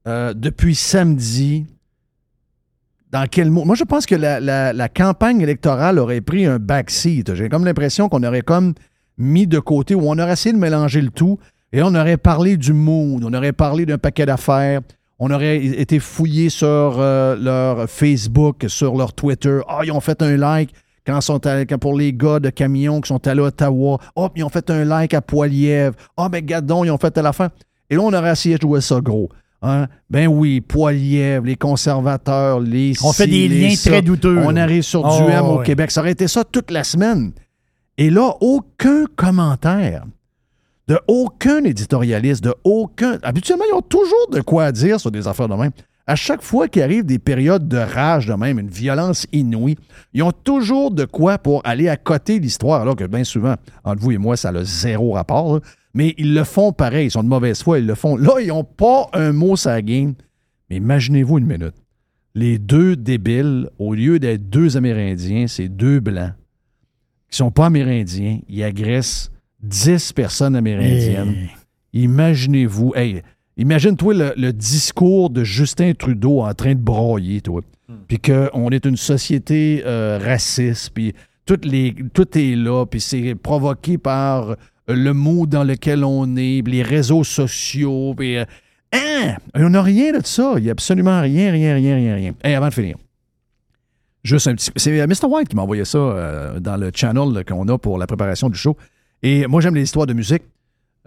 euh, depuis samedi, dans quel mot? Moi, je pense que la, campagne électorale aurait pris un backseat. J'ai comme l'impression qu'on aurait comme mis de côté ou on aurait essayé de mélanger le tout et on aurait parlé du mood, on aurait parlé d'un paquet d'affaires, on aurait été fouillé sur euh, leur Facebook, sur leur Twitter. Ah, ils ont fait un like quand sont pour les gars de camion qui sont allés à Ottawa. Oh, ils ont fait un like à Poilièvre. Ah, mais gadon, ils ont fait à la fin. Et là, on aurait essayé de jouer ça gros. Hein? Ben oui, Poilièvre, les conservateurs, les On fait des liens ça. très douteux, On arrive sur Oh, du M au ouais. Québec. Ça aurait été ça toute la semaine. Et là, aucun commentaire de aucun éditorialiste, de aucun. Habituellement, ils ont toujours de quoi dire sur des affaires de même. À chaque fois qu'il arrive des périodes de rage de même, une violence inouïe, ils ont toujours de quoi pour aller à côté l'histoire, alors que bien souvent, entre vous et moi, ça a zéro rapport. là. Mais ils le font pareil, ils sont de mauvaise foi, ils le font. Là, ils n'ont pas un mot sur la game. Mais imaginez-vous une minute. Les deux débiles, au lieu d'être deux Amérindiens, c'est deux Blancs qui sont pas Amérindiens. Ils agressent 10 personnes amérindiennes. Eh. Imaginez-vous, hey, imagine-toi le, le discours de Justin Trudeau en train de broyer, toi. Puis qu'on est une société euh, raciste, puis les, tout est là, puis c'est provoqué par le mood dans lequel on est, les réseaux sociaux, puis... euh, hein? On n'a rien de ça. Il n'y a absolument rien, rien, rien, rien, rien. Hey, avant de finir, juste un petit... C'est euh, Mr. White qui m'a envoyé ça euh, dans le channel qu'on a pour la préparation du show. Et moi, j'aime les histoires de musique.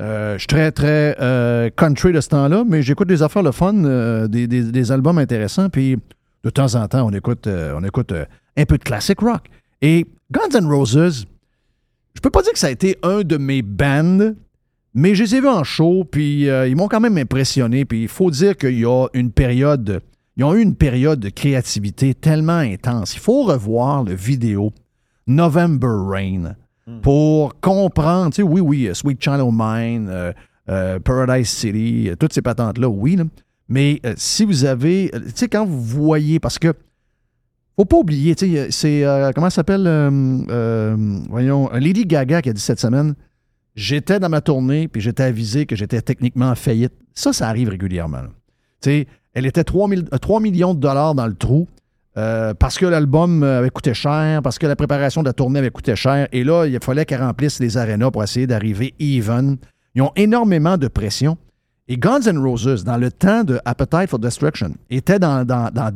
Euh, je suis très, très euh, country de ce temps-là, mais j'écoute des affaires le fun, euh, des, des- des albums intéressants, puis de temps en temps, on écoute, euh, on écoute euh, un peu de classic rock. Et Guns N' Roses, je peux pas dire que ça a été un de mes bands, mais je les ai vus en show, puis euh, ils m'ont quand même impressionné. Puis il faut dire qu'il y a une période, ils ont eu une période de créativité tellement intense. Il faut revoir le vidéo November Rain pour comprendre, tu sais, oui, oui, euh, Sweet Child O' Mine, euh, euh, Paradise City, toutes ces patentes-là, oui, là. mais si vous avez, tu sais, quand vous voyez, parce que faut pas oublier, c'est, euh, comment ça s'appelle, euh, euh, voyons, Lady Gaga qui a dit cette semaine, j'étais dans ma tournée, puis j'étais avisé que j'étais techniquement en faillite. Ça, ça arrive régulièrement. elle était 3, mille- euh, 3 millions de dollars dans le trou parce que l'album avait coûté cher, parce que la préparation de la tournée avait coûté cher. Et là, il fallait qu'elle remplisse les arénas pour essayer d'arriver even. Ils ont énormément de pression. Et Guns N' Roses, dans le temps de Appetite for Destruction, était dans, dans, dans.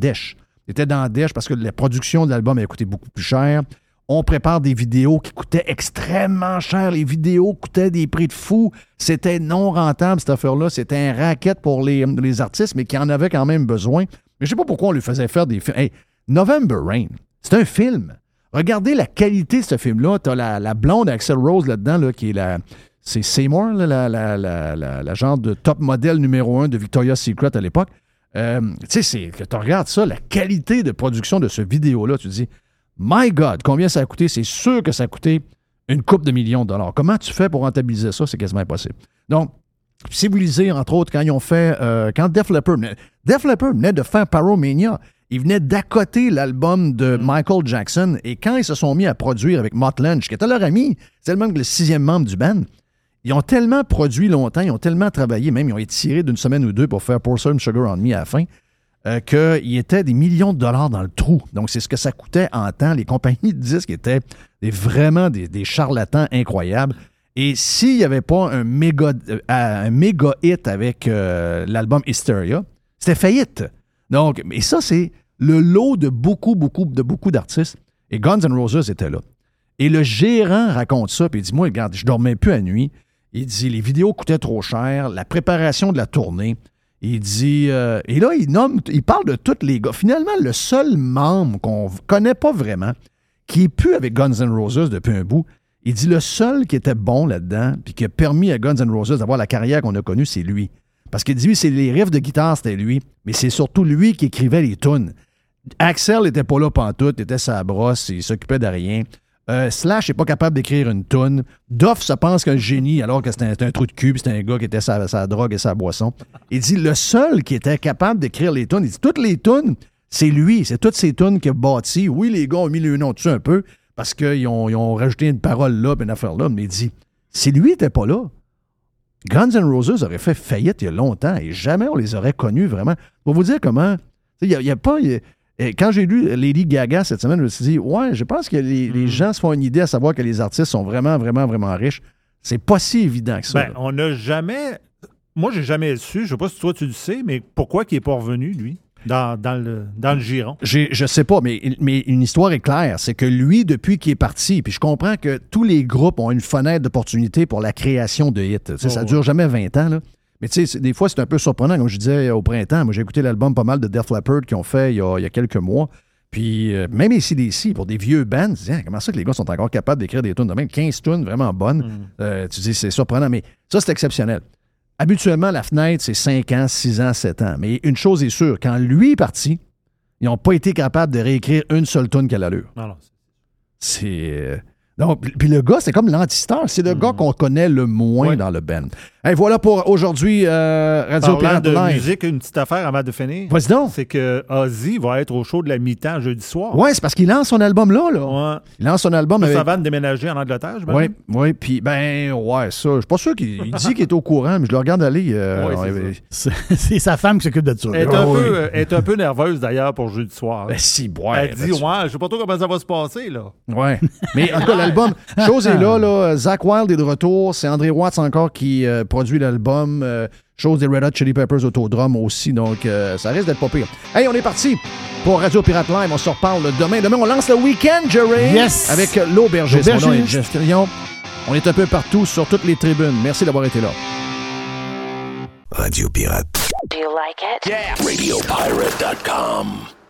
Était dans Dash parce que la production de l'album avait coûté beaucoup plus cher. On prépare des vidéos qui coûtaient extrêmement cher. Les vidéos coûtaient des prix de fou. C'était non rentable, cette affaire-là. C'était un racket pour les, les artistes, mais qui en avaient quand même besoin. Mais je sais pas pourquoi on lui faisait faire des films. Hey, November Rain, c'est un film. Regardez la qualité de ce film-là. T'as la, la blonde Axel Rose là-dedans, là, qui est la. C'est Seymour, là, la, la, la, la- la genre de top modèle numéro un de Victoria's Secret à l'époque. Euh, tu sais, que tu regardes ça, la qualité de production de ce vidéo-là, tu te dis, My God, combien ça a coûté? C'est sûr que ça a coûté une coupe de millions de dollars. Comment tu fais pour rentabiliser ça? C'est quasiment impossible. Donc, si vous lisez, entre autres, quand ils ont fait, euh, quand Def Leppard, venait- Def Leppard venait de faire Pyromania, ils venaient d'accoter l'album de Michael Jackson, et quand ils se sont mis à produire avec Mott Lange, qui était leur ami, c'est le même que le sixième membre du band, ils ont tellement produit longtemps, ils ont tellement travaillé, même ils ont étiré d'une semaine ou deux pour faire Pour Some Sugar on Me à la fin, euh, qu'il était des millions de dollars dans le trou. Donc, c'est ce que ça coûtait en temps. Les compagnies de disques étaient des- vraiment des, charlatans incroyables. Et s'il n'y avait pas un méga, euh, avec euh, l'album Hysteria, c'était faillite. Donc, et ça, c'est le lot de beaucoup, beaucoup, de beaucoup d'artistes. Et Guns N' Roses était là. Et le gérant raconte ça, puis il dit Moi, regarde, je dormais plus à nuit. Il dit Les vidéos coûtaient trop cher, la préparation de la tournée. Il dit euh, Et là, il nomme, il parle de tous les gars. Finalement, le seul membre qu'on connaît pas vraiment, qui est plus avec Guns N' Roses depuis un bout, il dit le seul qui était bon là-dedans, puis qui a permis à Guns N' Roses d'avoir la carrière qu'on a connue, c'est lui. Parce qu'il dit, lui, c'est les riffs de guitare, c'était lui, mais c'est surtout lui qui écrivait les tunes. Axel n'était pas là pantoute, il était sa brosse, il s'occupait de rien. Euh, Slash n'est pas capable d'écrire une tune. Duff se pense qu'un génie alors que c'était un, trou de cul, c'était un gars qui était sa, drogue et sa boisson. Il dit le seul qui était capable d'écrire les tunes, il dit toutes les tunes, c'est lui, c'est toutes ces tunes qu'il a bâties. Oui, les gars ont mis le nom dessus un peu parce qu'ils ont, rajouté une parole là, une affaire là, mais il dit si lui n'était pas là, Guns N' Roses aurait fait faillite il y a longtemps et jamais on les aurait connus vraiment. Pour vous dire comment, il n'y a, pas. Et quand j'ai lu Lady Gaga cette semaine, je me suis dit, ouais, je pense que les, les gens se font une idée à savoir que les artistes sont vraiment, vraiment, vraiment riches. C'est pas si évident que ça. Ben, on n'a jamais. Moi, j'ai jamais su, je sais pas si toi tu le sais, mais pourquoi il n'est pas revenu, lui, dans, dans le, dans le giron? Je sais pas, mais, mais une histoire est claire. C'est que lui, depuis qu'il est parti, puis je comprends que tous les groupes ont une fenêtre d'opportunité pour la création de hits. Tu sais, ça Oh, dure jamais 20 ans, là. Mais tu sais, des fois, c'est un peu surprenant, comme je disais au printemps. Moi, j'ai écouté l'album pas mal de Def Leppard qu'ils ont fait il y a, il y a quelques mois. Puis euh, même ici, d'ici, pour des vieux bands, tu dis, Ah, comment ça que les gars sont encore capables d'écrire des tunes de même? 15 tunes vraiment bonnes. Euh, tu dis, c'est surprenant, mais ça, c'est exceptionnel. Habituellement, la fenêtre, c'est 5 ans, 6 ans, 7 ans. Mais une chose est sûre, quand lui est parti, ils n'ont pas été capables de réécrire une seule tune qu'à l'allure. Non, non. C'est. Donc, puis- le gars, c'est comme l'antistar. C'est le gars qu'on connaît le moins Hmm. Dans le band. Hey, voilà pour aujourd'hui, euh, Radio Parlant Pirate de Live. musique, une petite affaire avant de finir. Vas-y donc. C'est que Ozzy va être au show de la mi-temps jeudi soir. Ouais, c'est parce qu'il lance son album là. là. Ouais. Il lance son album avec. Ça va de déménager en Angleterre, je Oui, oui, puis ben, ouais, ça. Je suis pas sûr qu'il il dit qu'il est au courant, mais je le regarde aller. euh, Ouais, c'est sa femme qui s'occupe de ça. Elle est, un oui. peu, euh, est un peu nerveuse d'ailleurs pour jeudi soir. Ben, si, ouais. elle dit ben, tu- Ouais, je sais pas trop comment ça va se passer, là. Ouais. Mais en tout cas, l'album, chose est là, là. Zach Wild est de retour. C'est André Watts encore qui euh, produit l'album. Euh, chose des Red Hot Chili Peppers Autodrome aussi. Donc, euh, ça risque d'être pas pire. Hey, on est parti pour Radio Pirate Live. On se reparle demain. Demain, on lance le week-end, Jerry. Yes. Avec l'Aubergiste. On est un peu partout sur toutes les tribunes. Merci d'avoir été là. Radio Pirate. Do you like it? RadioPirate.com.